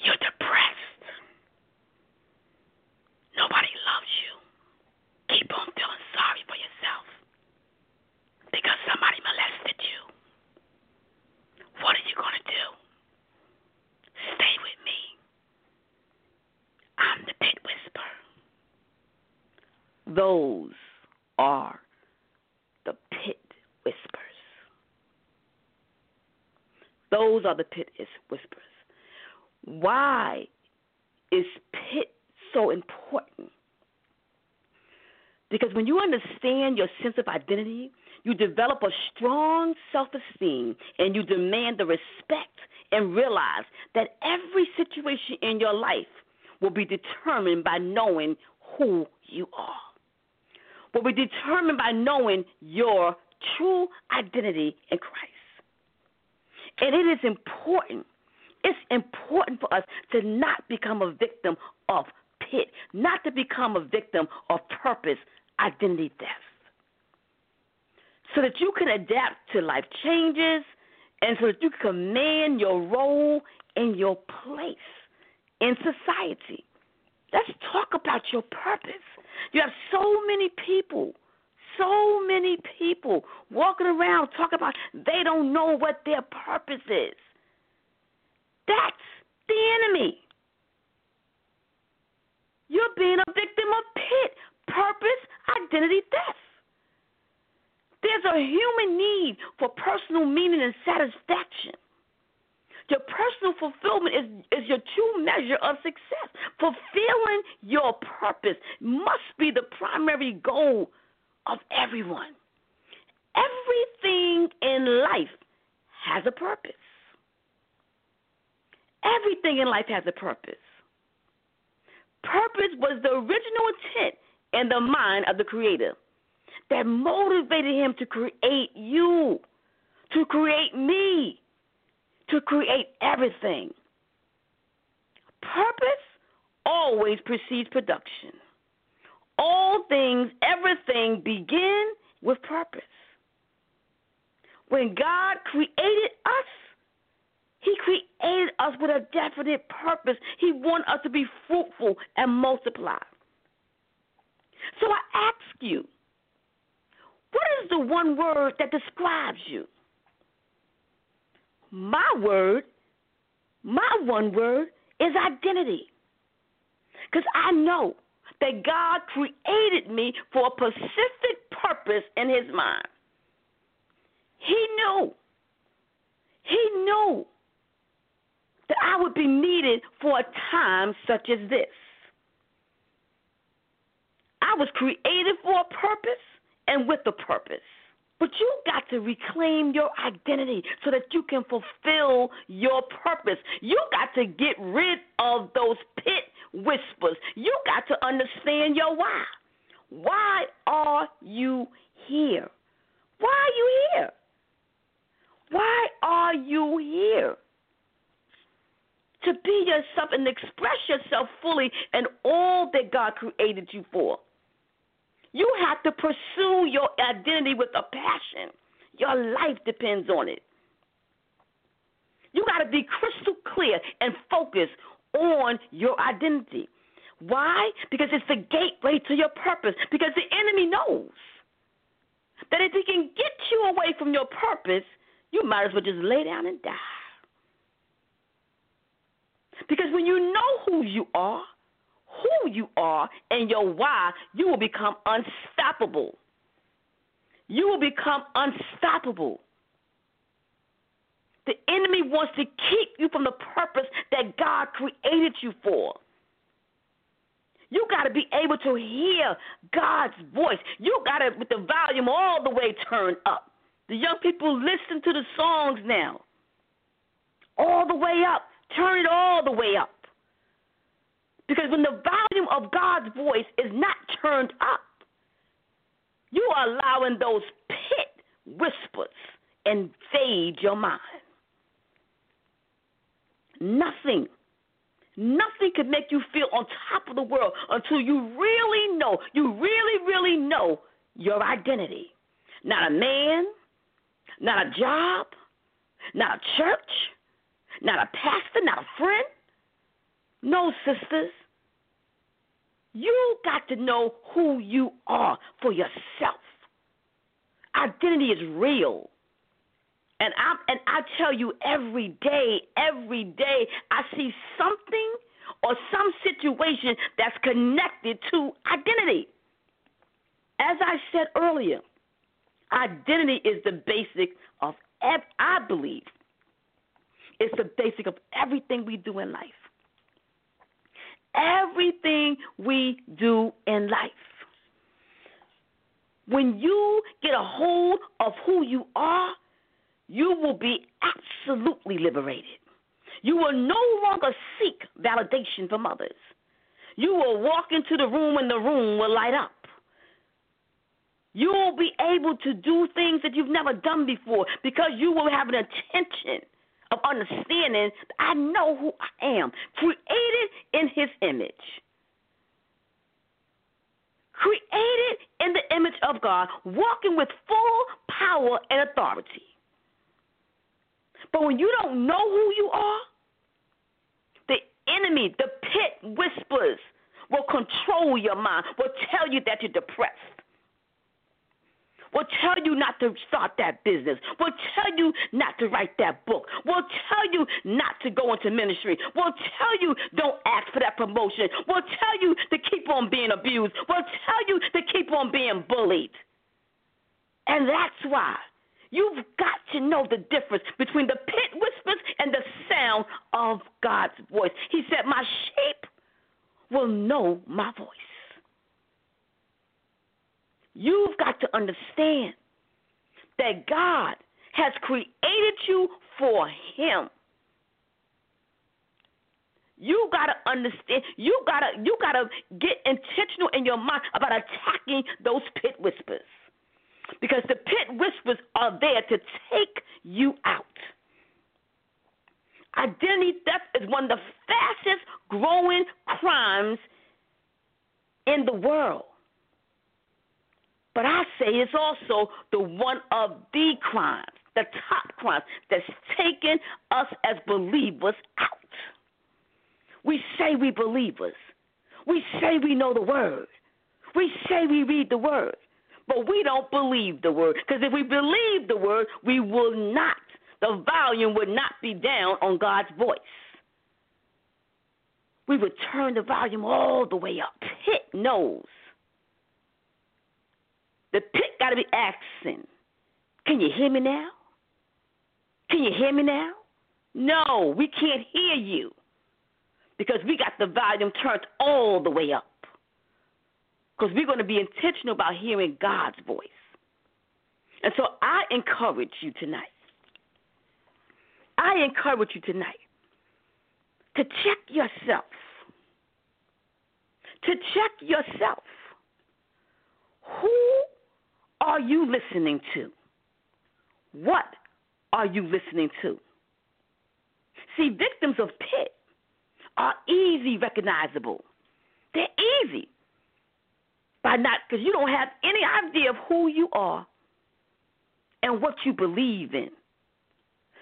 You're depressed. Nobody loves you. Keep on feeling sorry for yourself because somebody molested you. What are you going to do? Stay with me. I'm the pit whisper. Those are the pit whispers. Those are the pit is whispers. Why is pit so important? Because when you understand your sense of identity, you develop a strong self esteem and you demand the respect and realize that every situation in your life will be determined by knowing who you are, will be determined by knowing your true identity in Christ. And it is important. It's important for us to not become a victim of pit, not to become a victim of purpose identity theft. So that you can adapt to life changes and so that you can command your role and your place in society. Let's talk about your purpose. You have so many people, so many people walking around talking about they don't know what their purpose is. That's the enemy. You're being a victim of pit, purpose, identity theft. There's a human need for personal meaning and satisfaction. Your personal fulfillment is, is your true measure of success. Fulfilling your purpose must be the primary goal of everyone. Everything in life has a purpose. Everything in life has a purpose. Purpose was the original intent in the mind of the Creator that motivated him to create you, to create me, to create everything. Purpose always precedes production. All things, everything begin with purpose. When God created us, He created us with a definite purpose. He wanted us to be fruitful and multiply. So I ask you, what is the one word that describes you? My word, my one word is identity. Because I know that God created me for a specific purpose in His mind. He knew. He knew that I would be needed for a time such as this. I was created for a purpose and with a purpose. But you got to reclaim your identity so that you can fulfill your purpose. You got to get rid of those pit whispers. You got to understand your why. Why are you here? Why are you here? Why are you here? To be yourself and express yourself fully in all that God created you for. You have to pursue your identity with a passion. Your life depends on it. You got to be crystal clear and focused on your identity. Why? Because it's the gateway to your purpose. Because the enemy knows that if he can get you away from your purpose, you might as well just lay down and die. Because when you know who you are, who you are and your why, you will become unstoppable. You will become unstoppable. The enemy wants to keep you from the purpose that God created you for. You got to be able to hear God's voice. You got to, with the volume all the way turned up. The young people listen to the songs now. All the way up. Turn it all the way up. Because when the volume of God's voice is not turned up, you are allowing those pit whispers invade your mind. Nothing, nothing can make you feel on top of the world until you really know, you really, really know your identity. Not a man, not a job, not a church, not a pastor, not a friend. No, sisters. You got to know who you are for yourself. Identity is real. And I and I tell you every day, every day I see something or some situation that's connected to identity. As I said earlier, identity is the basic of I believe it's the basic of everything we do in life. Everything we do in life. When you get a hold of who you are, you will be absolutely liberated. You will no longer seek validation from others. You will walk into the room and the room will light up. You will be able to do things that you've never done before because you will have an intention of understanding I know who I am, created in His image. Created in the image of God, walking with full power and authority. But when you don't know who you are, the enemy, the pit whispers will control your mind, will tell you that you're depressed will tell you not to start that business, will tell you not to write that book, will tell you not to go into ministry, will tell you don't ask for that promotion, will tell you to keep on being abused, will tell you to keep on being bullied. And that's why you've got to know the difference between the pit whispers and the sound of God's voice. He said, My sheep will know my voice. You've got to understand that God has created you for Him. You gotta understand. You gotta you gotta get intentional in your mind about attacking those pit whispers, because the pit whispers are there to take you out. Identity theft is one of the fastest growing crimes in the world. But I say it's also the one of the crimes, the top crimes that's taken us as believers out. We say we believers. We say we know the word. We say we read the word. But we don't believe the word. Because if we believe the word, we will not, the volume would not be down on God's voice. We would turn the volume all the way up. Pit knows the pit got to be asking, Can you hear me now? Can you hear me now? No, we can't hear you because we got the volume turned all the way up. Because we're going to be intentional about hearing God's voice. And so I encourage you tonight. I encourage you tonight to check yourself. To check yourself. Who are you listening to? What are you listening to? See, victims of pit are easy recognizable. They're easy by not because you don't have any idea of who you are and what you believe in.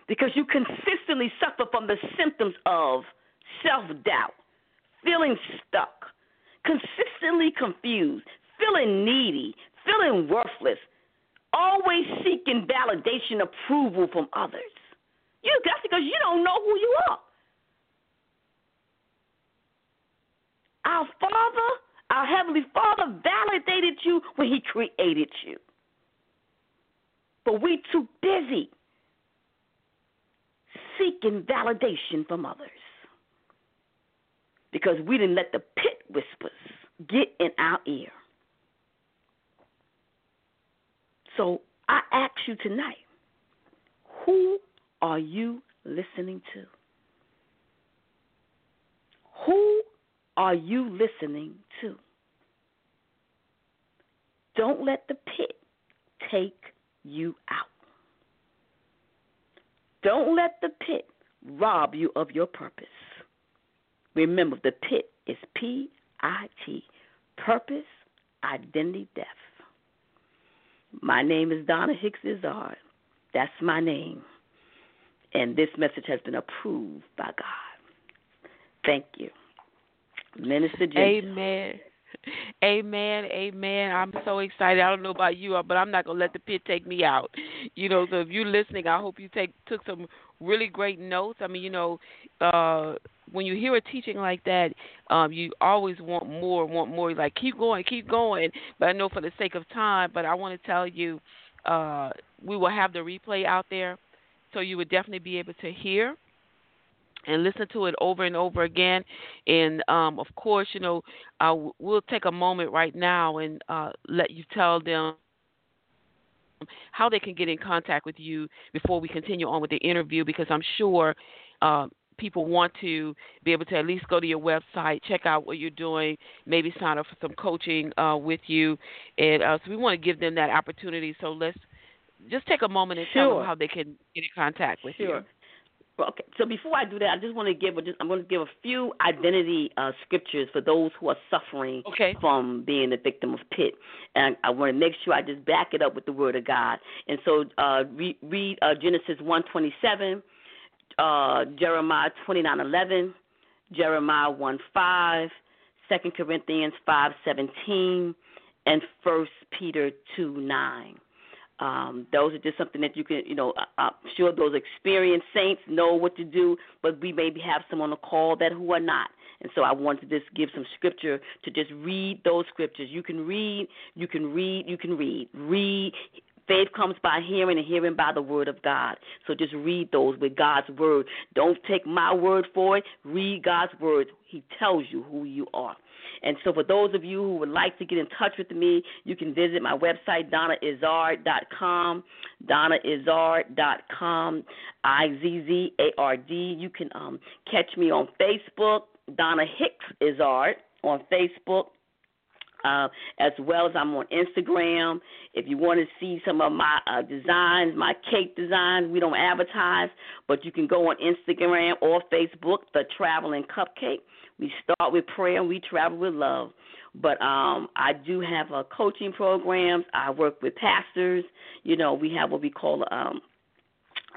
Because you consistently suffer from the symptoms of self doubt, feeling stuck, consistently confused, feeling needy, feeling worthless, always seeking validation, approval from others. You that's because you don't know who you are. Our Father our Heavenly Father validated you when He created you. But we too busy seeking validation from others because we didn't let the pit whispers get in our ear. So I ask you tonight who are you listening to? Who are you listening to? Don't let the pit take you out. Don't let the pit rob you of your purpose. Remember, the pit is P I T, purpose, identity, death. My name is Donna Hicks Izzard. That's my name. And this message has been approved by God. Thank you. Minister Ginger. Amen. Amen, amen. I'm so excited. I don't know about you, but I'm not gonna let the pit take me out. You know, so if you're listening, I hope you take took some really great notes. I mean, you know, uh when you hear a teaching like that, um, you always want more, want more. Like keep going, keep going. But I know for the sake of time, but I want to tell you, uh, we will have the replay out there, so you would definitely be able to hear and listen to it over and over again. And um, of course, you know, uh, we'll take a moment right now and uh, let you tell them how they can get in contact with you before we continue on with the interview because I'm sure uh, people want to be able to at least go to your website, check out what you're doing, maybe sign up for some coaching uh, with you. And uh, so we want to give them that opportunity. So let's just take a moment and sure. tell them how they can get in contact with sure. you. Okay, so before I do that, I just want to give a, just, I'm going to give a few identity uh, scriptures for those who are suffering okay. from being a victim of pit, and I want to make sure I just back it up with the Word of God. And so, uh, read, read uh, Genesis 1:27, uh, Jeremiah 29:11, Jeremiah 1:5, 2 Corinthians 5:17, and 1 Peter 2:9. Um, those are just something that you can, you know, I'm sure those experienced saints know what to do, but we maybe have some on the call that who are not. And so I want to just give some scripture to just read those scriptures. You can read, you can read, you can read. Read. Faith comes by hearing and hearing by the word of God. So just read those with God's word. Don't take my word for it. Read God's word. He tells you who you are. And so, for those of you who would like to get in touch with me, you can visit my website, donnaizzard.com. Donnaizzard.com. I Z Z A R D. You can um, catch me on Facebook, Donna Hicks Izzard on Facebook. Uh, as well as I'm on Instagram. If you want to see some of my uh, designs, my cake designs, we don't advertise, but you can go on Instagram or Facebook, The Traveling Cupcake. We start with prayer and we travel with love. But um, I do have uh, coaching programs. I work with pastors. You know, we have what we call um,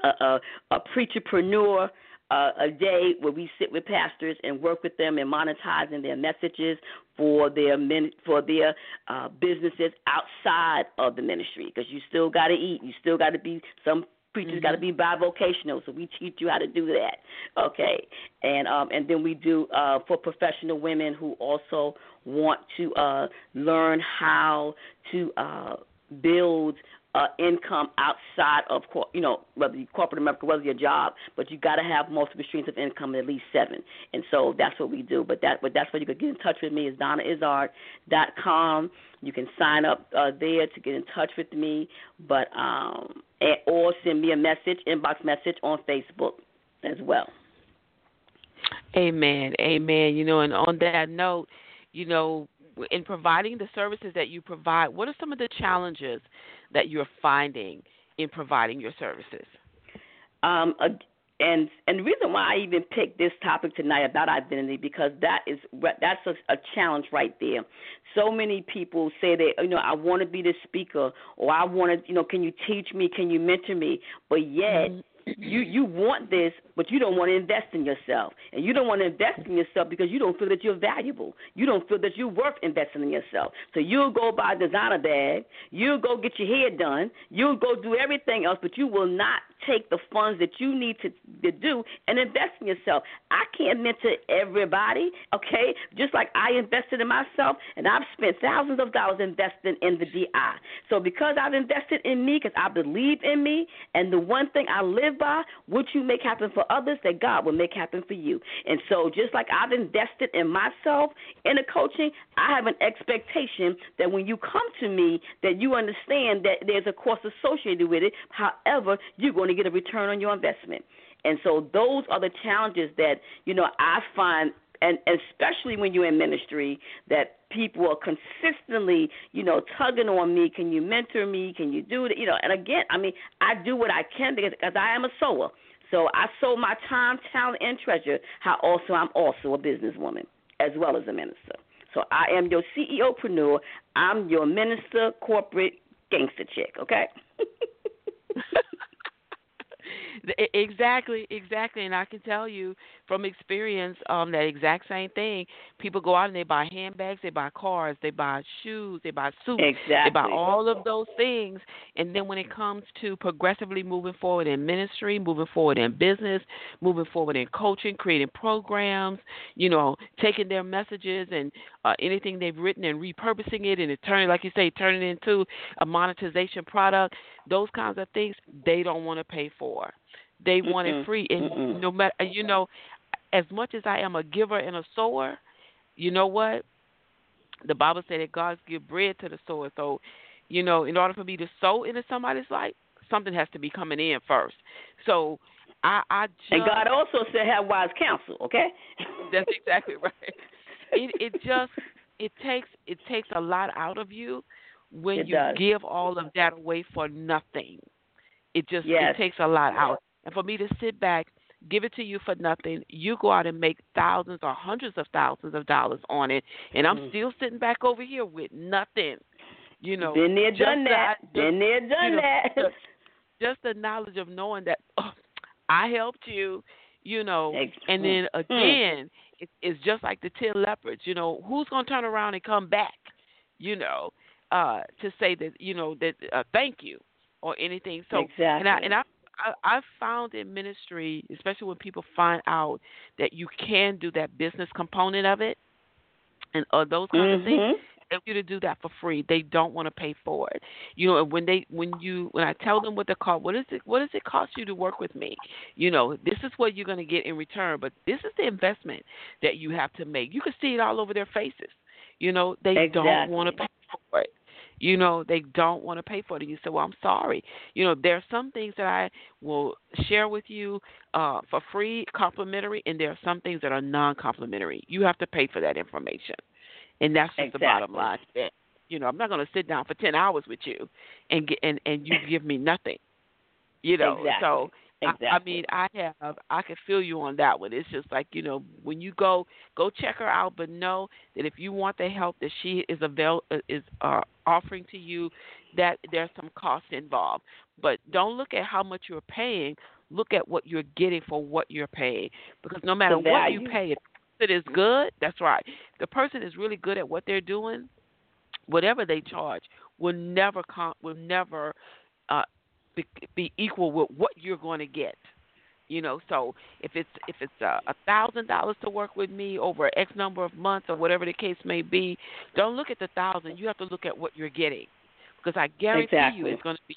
a, a, a preacherpreneur uh, a day where we sit with pastors and work with them in monetizing their messages for their min- for their uh, businesses outside of the ministry because you still got to eat. You still got to be some preachers mm-hmm. got to be bivocational, so we teach you how to do that. Okay, and um, and then we do uh, for professional women who also want to uh, learn how to uh, build uh, income outside of you know whether you corporate America, whether your job, but you got to have multiple streams of income, at least seven, and so that's what we do. But that but that's where you can get in touch with me is donnaizzard.com. You can sign up uh, there to get in touch with me, but um, and, or send me a message, inbox message on Facebook as well. Amen, amen. You know, and on that note, you know, in providing the services that you provide, what are some of the challenges that you're finding in providing your services? Um, and and the reason why I even picked this topic tonight about identity because that is that's a, a challenge right there. So many people say that you know I want to be the speaker or I want to you know can you teach me can you mentor me, but yet. Mm-hmm you you want this, but you don't want to invest in yourself, and you don't want to invest in yourself because you don't feel that you're valuable. You don't feel that you're worth investing in yourself. So you'll go buy a designer bag, you'll go get your hair done, you'll go do everything else, but you will not take the funds that you need to, to do and invest in yourself. I can't mentor everybody, okay? Just like I invested in myself, and I've spent thousands of dollars investing in the DI. So because I've invested in me, because I believe in me, and the one thing I live by, what you make happen for others, that God will make happen for you. And so just like I've invested in myself in the coaching, I have an expectation that when you come to me, that you understand that there's a cost associated with it. However, you're going to get a return on your investment. And so those are the challenges that, you know, I find and especially when you're in ministry that people are consistently you know tugging on me can you mentor me? Can you do it you know and again i mean i do what i can because, i am a sower. So i sow my time talent and treasure how also i'm also a businesswoman as well as a minister. So i am your ceopreneur i'm your minister corporate gangster chick okay [laughs] Exactly, exactly. And I can tell you from experience um that exact same thing. People go out and they buy handbags, they buy cars, they buy shoes, they buy suits, exactly. they buy all of those things. And then when it comes to progressively moving forward in ministry, moving forward in business, moving forward in coaching, creating programs, you know, taking their messages and uh, anything they've written and repurposing it and turning, like you say, turning it into a monetization product, those kinds of things, they don't want to pay for. They Mm-mm. want it free, and Mm-mm. no matter you know, as much as I am a giver and a sower, you know what? The Bible said that God give bread to the sower. So, you know, in order for me to sow into somebody's life, something has to be coming in first. So, I, I just, and God also said have wise counsel. Okay. [laughs] That's exactly right. It it just it takes it takes a lot out of you when It you does. give all of that away for nothing. It just Yes. it takes a lot out. And for me to sit back, give it to you for nothing, you go out and make thousands or hundreds of thousands of dollars on it, and I'm Mm. still sitting back over here with nothing. You know, Been there, just done that. the- Been there, [laughs] done you know, that. the- just the knowledge of knowing that oh, I helped you, you know, and then mm. again, it, it's just like the ten leopards. You know, who's going to turn around and come back? You know, uh, to say that you know that uh, thank you or anything. So exactly. and I and I. I, I've found in ministry, especially when people find out that you can do that business component of it, and uh, those kinds of things, Mhm. they want you to do that for free. They don't want to pay for it. You know, when they when you when I tell them what the cost, what is it what does it cost you to work with me? You know, this is what you're going to get in return, but this is the investment that you have to make. You can see it all over their faces. You know, they don't want to pay for it. You know, they don't want to pay for it. And you say, Well, I'm sorry. You know, there are some things that I will share with you uh, for free, complimentary, and there are some things that are non complimentary. You have to pay for that information. And that's just the bottom line. You know, I'm not going to sit down for 10 hours with you and get, and, and you give me nothing. You know, Exactly. so Exactly. I, I mean, I have I can feel you on that one. It's just like you know, when you go go check her out, but know that if you want the help that she is avail uh, is uh, offering to you, that there's some cost involved. But don't look at how much you're paying. Look at what you're getting for what you're paying, because no matter what you pay, if it is good, that's right. The person is really good at what they're doing, whatever they charge will never com- will never uh, be, be equal with what you're going to get. You know, so if it's if it's a thousand dollars to work with me over X number of months or whatever the case may be, don't look at the thousand. You have to look at what you're getting, because I guarantee you it's going to be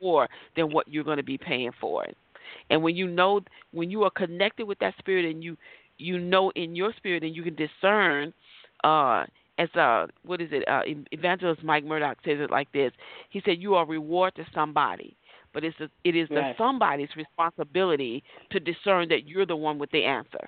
more than what you're going to be paying for it. And when you know, when you are connected with that spirit, and you you know in your spirit, and you can discern, uh, as uh, what is it? Uh, Evangelist Mike Murdock says it like this. He said, "You are reward to somebody." But it's a, it is the somebody's responsibility to discern that you're the one with the answer.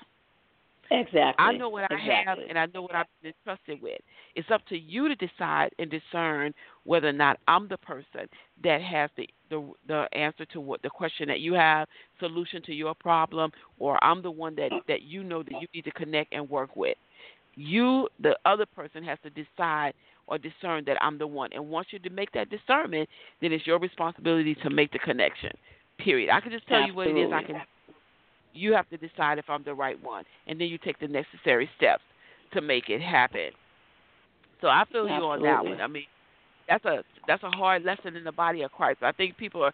Exactly. I know what I have and I know what I've been entrusted with. It's up to you to decide and discern whether or not I'm the person that has the the, the answer to what the question that you have, solution to your problem, or I'm the one that that you know that you need to connect and work with. You, the other person, has to decide or discern that I'm the one. And once you make that discernment, then it's your responsibility to make the connection. Period. I can just tell Absolutely. you what it is. I can. You have to decide if I'm the right one, and then you take the necessary steps to make it happen. So I feel Absolutely. you on that one. I mean, that's a that's a hard lesson in the body of Christ. I think people are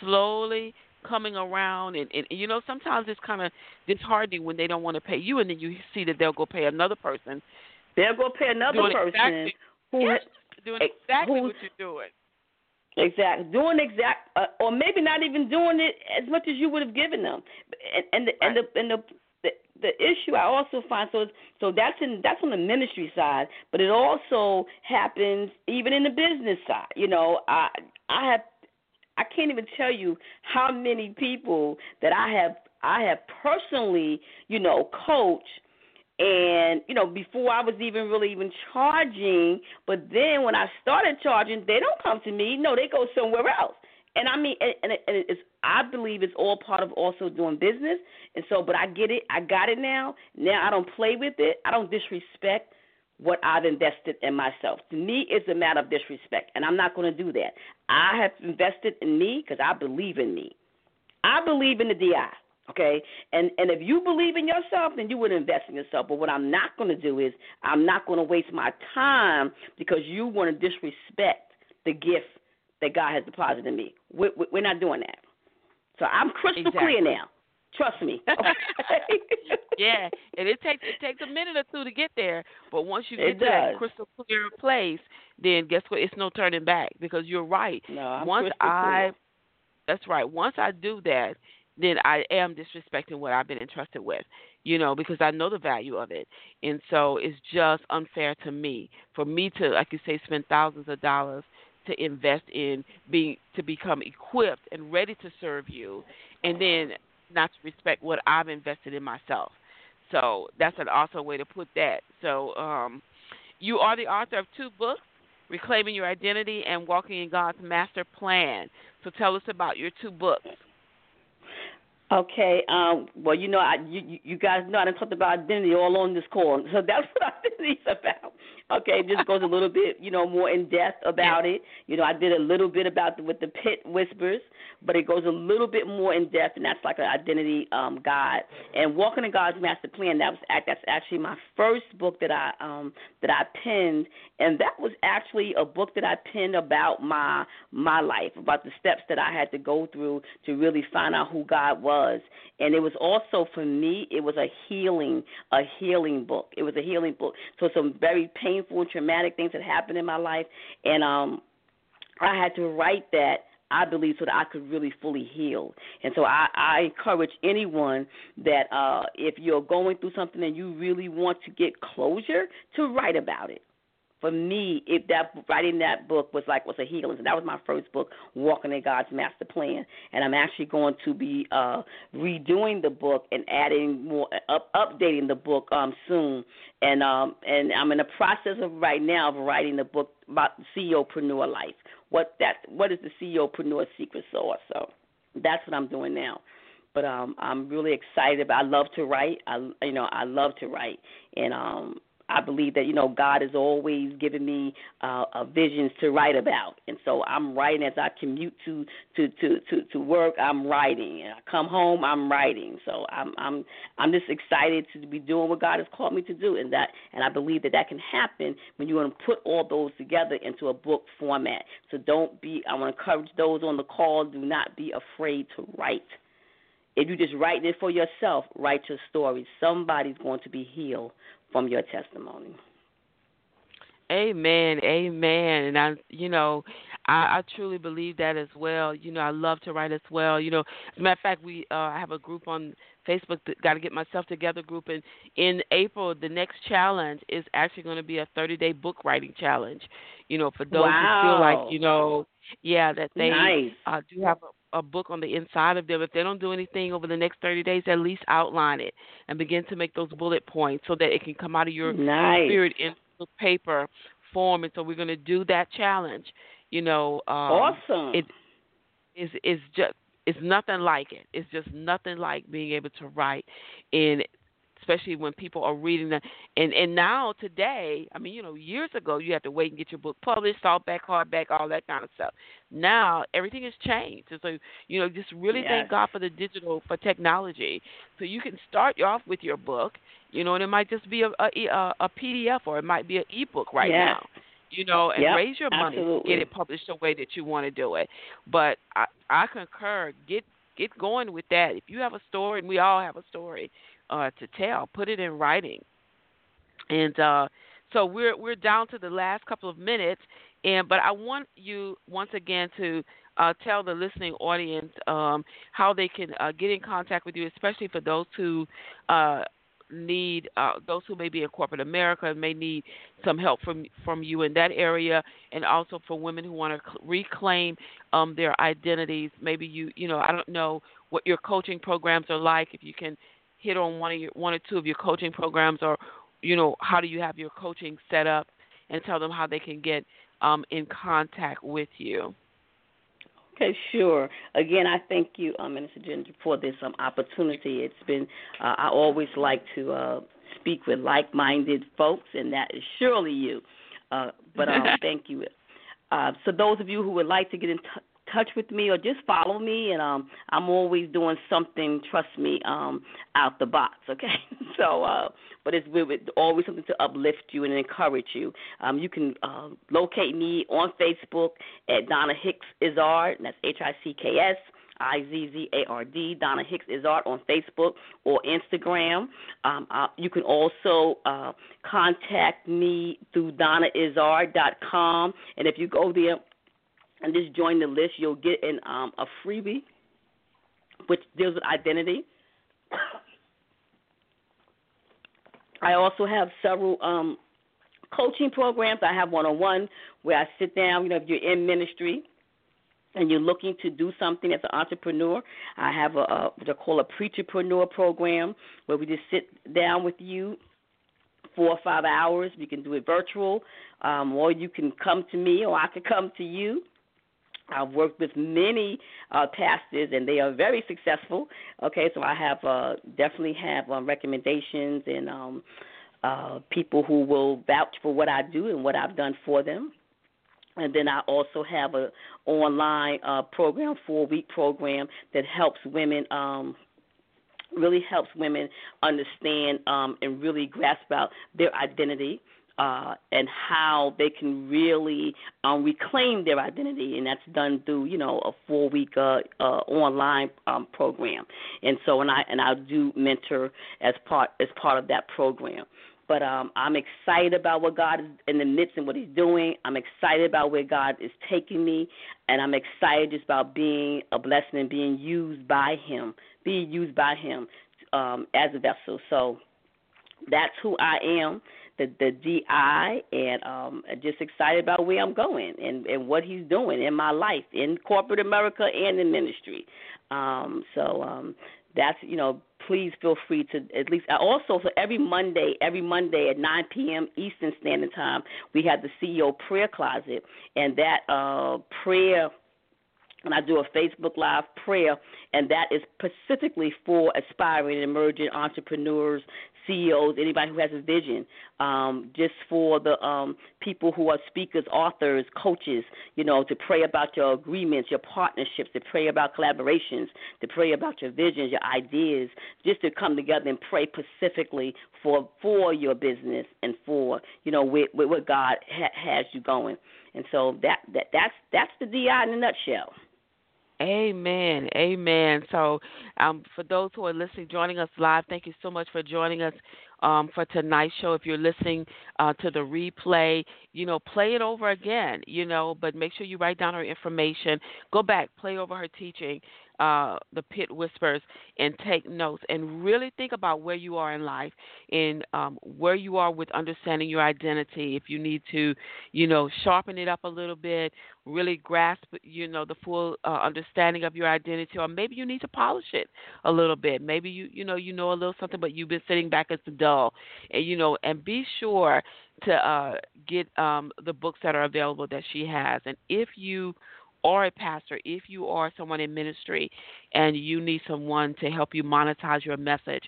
slowly coming around, and, and you know sometimes it's kind of disheartening when they don't want to pay you, and then you see that they'll go pay another person. They'll go pay another person exactly, who yes, doing exactly what you're doing. Exactly. Doing exact, uh, or maybe not even doing it as much as you would have given them. And and the and the and the the, the issue I also find so so that's in that's on the ministry side, but it also happens even in the business side. You know, I I have I can't even tell you how many people that I have I have personally, you know, coached and you know before I was even really even charging, but then when I started charging, they don't come to me. No, they go somewhere else. And I mean, and, and, it's I believe it's all part of also doing business. And so, but I get it. I got it now. Now I don't play with it. I don't disrespect what I've invested in myself. To me, it's a matter of disrespect, and I'm not going to do that. I have invested in me because I believe in me. I believe in the DI. Okay, and and if you believe in yourself, then you would invest in yourself. But what I'm not going to do is I'm not going to waste my time because you want to disrespect the gift that God has deposited in me. We're, we're not doing that. So I'm crystal Exactly. clear now. Trust me. [laughs] Okay? yeah, and it takes it takes a minute or two to get there, but once you get to that crystal clear place, then guess what? It's no turning back because you're right. No, I'm once crystal I, clear. that's right. Once I do that, then I am disrespecting what I've been entrusted with, you know, because I know the value of it, and so it's just unfair to me for me to, like you say, spend thousands of dollars to invest in being to become equipped and ready to serve you, and then not to respect what I've invested in myself. So that's an awesome way to put that. So um, you are the author of two books, Reclaiming Your Identity and Walking in God's Master Plan. So tell us about your two books. Okay. Um, well, you know, I, you you- guys know I done talked about identity all on this call, so that's [laughs] what identity is about. Okay, it just goes a little bit, you know, more in depth about it. You know, I did a little bit about the, with the pit whispers, but it goes a little bit more in depth, and that's like an identity um, guide. And walking in God's master plan. That was act- that's actually my first book that I um, that I penned, and that was actually a book that I penned about my my life, about the steps that I had to go through to really find out who God was. And it was also for me, it was a healing a healing book. It was a healing book. So some very painful and traumatic things that happened in my life, and um, I had to write that. I believe so that I could really fully heal. And so I, I encourage anyone that uh, if you're going through something and you really want to get closure, to write about it for me, if that writing that book was like was a healing. And that was my first book, Walking in God's Master Plan, and I'm actually going to be uh, redoing the book and adding more, up, updating the book um, soon. And um, and I'm in the process of right now of writing the book about CEOpreneur life. What that what is the CEOpreneur secret sauce? So that's what I'm doing now but um I'm really excited I love to write. I you know, I love to write and um I believe that you know God has always given me uh, uh visions to write about. And so I'm writing as I commute to to to to to work, I'm writing. And I come home, I'm writing. So I'm I'm I'm just excited to be doing what God has called me to do and that and I believe that that can happen when you want to put all those together into a book format. So don't be I want to encourage those on the call do not be afraid to write if you're just write it for yourself, write your story. Somebody's going to be healed from your testimony. Amen, amen. And I, you know, I, I truly believe that as well. You know, I love to write as well. You know, as a matter of fact, we uh, I have a group on Facebook. That Got to get myself together group, and in April, the next challenge is actually going to be a 30 day book writing challenge. You know, for those who feel like you know, yeah, that they nice. uh, do have a, a book on the inside of them. If they don't do anything over the next 30 days, at least outline it and begin to make those bullet points so that it can come out of your nice. spirit in paper form. And so we're going to do that challenge. You know, um, awesome. it is is just it's nothing like it. It's just nothing like being able to write in especially when people are reading them. And and now today, I mean, you know, years ago you had to wait and get your book published, softback, hardback, all that kind of stuff. Now everything has changed, and so you know, just really yes. thank God for the digital for technology. So you can start off with your book, you know, and it might just be a a, a PDF or it might be an ebook right yes. now you know, and yep, raise your money, absolutely. get it published the way that you want to do it. But I, I concur. Get get going with that. If you have a story, and we all have a story uh, to tell, put it in writing. And uh, so we're we're down to the last couple of minutes, and but I want you once again to uh, tell the listening audience um, how they can uh, get in contact with you, especially for those who uh, need uh, those who may be in corporate America and may need some help from from you in that area, and also for women who want to reclaim um, their identities. Maybe you you know I don't know what your coaching programs are like. If you can hit on one of your one or two of your coaching programs, or you know how do you have your coaching set up, and tell them how they can get um, in contact with you. Okay, sure. Again, I thank you, uh, Minister Ginger, for this um, opportunity. It's been, uh, I always like to uh, speak with like minded folks, and that is surely you. Uh, but um, [laughs] thank you. Uh, so, those of you who would like to get in t- touch with me or just follow me and um I'm always doing something trust me um out the box [laughs] okay so uh but it's with always something to uplift you and encourage you um you can uh, locate me on Facebook at Donna Hicks Izzard and that's H I C K S I Z Z A R D, Donna Hicks Izzard on Facebook or Instagram. Um, uh, you can also uh, contact me through donnaizzard.com. And if you go there, and just join the list, you'll get an um, a freebie which deals with identity. I also have several um, coaching programs. I have one on one where I sit down. You know, if you're in ministry and you're looking to do something as an entrepreneur, I have a, a I call a preacherpreneur program where we just sit down with you four or five hours. You can do it virtual, um, or you can come to me, or I can come to you I've worked with many uh, pastors, and they are very successful. Okay, so I have uh, definitely have um, recommendations and um, uh, people who will vouch for what I do and what I've done for them. And then I also have a online uh, program, four week program that helps women. Um, really helps women understand um, and really grasp out their identity uh, and how they can really um, reclaim their identity, and that's done through you know a four week uh, uh, online um, program. And so, and I and I do mentor as part as part of that program. But um, I'm excited about what God is in the midst and what He's doing. I'm excited about where God is taking me, and I'm excited just about being a blessing and being used by Him, being used by Him um, as a vessel. So that's who I am the the DI and um just excited about where I'm going and and what he's doing in my life in corporate America and in ministry. Um so um that's you know please feel free to at least also for every Monday every Monday at 9 p.m. Eastern Standard Time we have the CEO prayer closet and that uh prayer and I do a Facebook Live prayer, and that is specifically for aspiring and emerging entrepreneurs, CEOs, anybody who has a vision, um, just for the um, people who are speakers, authors, coaches, you know, to pray about your agreements, your partnerships, to pray about collaborations, to pray about your visions, your ideas, just to come together and pray specifically for for your business and for you know where, where God ha- has you going. And so that that that's that's the DI in a nutshell. Amen. Amen. So, um, for those who are listening, joining us live, thank you so much for joining us um, for tonight's show. If you're listening uh, to the replay, you know, play it over again, you know, but make sure you write down her information. Go back, play over her teaching, uh, the pit whispers and take notes and really think about where you are in life and um, where you are with understanding your identity. If you need to, you know, sharpen it up a little bit, really grasp, you know, the full uh, understanding of your identity, or maybe you need to polish it a little bit. Maybe you, you know, you know a little something, but you've been sitting back as the dull, and you know, and be sure to uh, get um, the books that are available that she has. And if you or a pastor, if you are someone in ministry and you need someone to help you monetize your message,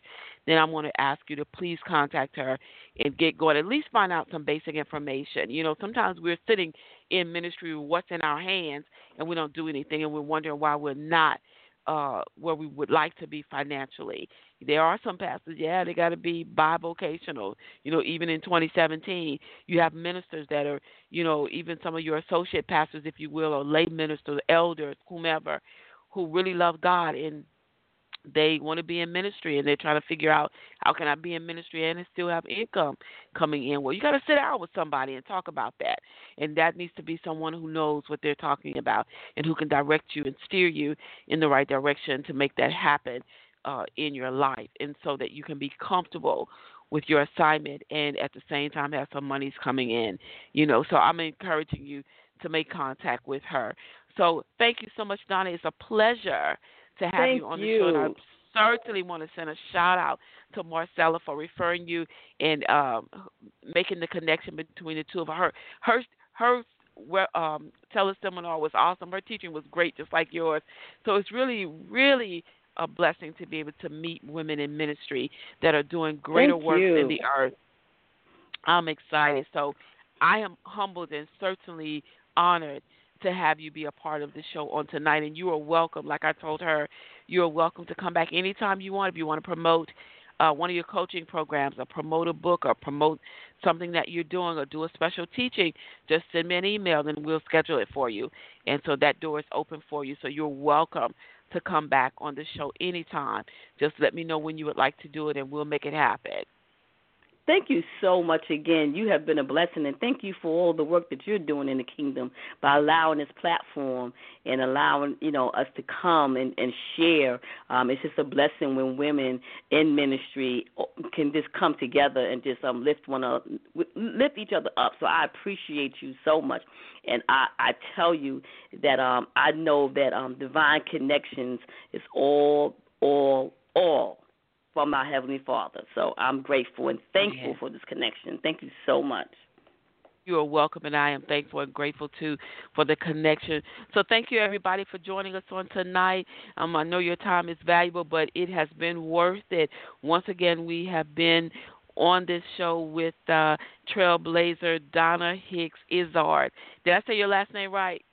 then I'm going to ask you to please contact her and get going. At least find out some basic information. You know, sometimes we're sitting in ministry with what's in our hands and we don't do anything and we're wondering why we're not uh, where we would like to be financially. There are some pastors, yeah, they got to be bivocational. You know, even in 2017, you have ministers that are, you know, even some of your associate pastors, if you will, or lay ministers, elders, whomever, who really love God and they want to be in ministry and they're trying to figure out how can I be in ministry and still have income coming in. Well, you got to sit down with somebody and talk about that, and that needs to be someone who knows what they're talking about and who can direct you and steer you in the right direction to make that happen uh, in your life, and so that you can be comfortable with your assignment and at the same time have some monies coming in. You know, so I'm encouraging you to make contact with her. So thank you so much, Donna. It's a pleasure to have Thank you on the you. show. And I certainly want to send a shout out to Marcella for referring you and um, making the connection between the two of her. Her her well, um, teleseminar was awesome. Her teaching was great, just like yours. So it's really, really a blessing to be able to meet women in ministry that are doing greater Thank work you. in the earth. I'm excited. So I am humbled and certainly honored to have you be a part of the show on tonight. And you are welcome. Like I told her, you are welcome to come back anytime you want. If you want to promote uh, one of your coaching programs, or promote a book, or promote something that you're doing, or do a special teaching, just send me an email and we'll schedule it for you. And so that door is open for you. So you're welcome to come back on the show anytime. Just let me know when you would like to do it, and we'll make it happen. Thank you so much again. You have been a blessing, and thank you for all the work that you're doing in the kingdom by allowing this platform and allowing you know us to come and, and share. Um, it's just a blessing when women in ministry can just come together and just um, lift one up, lift each other up. So I appreciate you so much, and I, I tell you that um, I know that um, divine connections is all, all, all from our Heavenly Father. So I'm grateful and thankful Yes. for this connection. Thank you so much. You are welcome, and I am thankful and grateful too for the connection. So, thank you everybody for joining us on tonight. Um, I know your time is valuable, but it has been worth it. Once again, we have been on this show with uh, Trailblazer Donna Hicks Izzard. Did I say your last name right?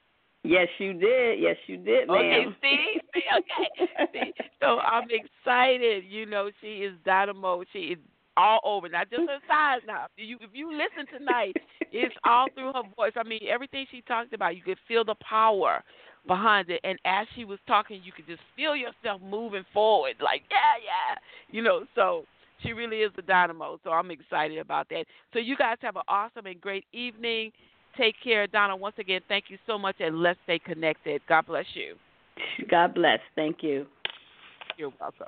Yes, you did. Yes, you did, ma'am. Okay, see, see, okay. see, so I'm excited. You know, she is dynamo. She is all over, not just her size. Now, if you if you listen tonight, it's all through her voice. I mean, everything she talked about, you could feel the power behind it. And as she was talking, you could just feel yourself moving forward, like yeah, yeah, you know. So she really is a dynamo. So I'm excited about that. So you guys have an awesome and great evening. Take care, Donna. Once again, thank you so much, and let's stay connected. God bless you. God bless. Thank you. You're welcome.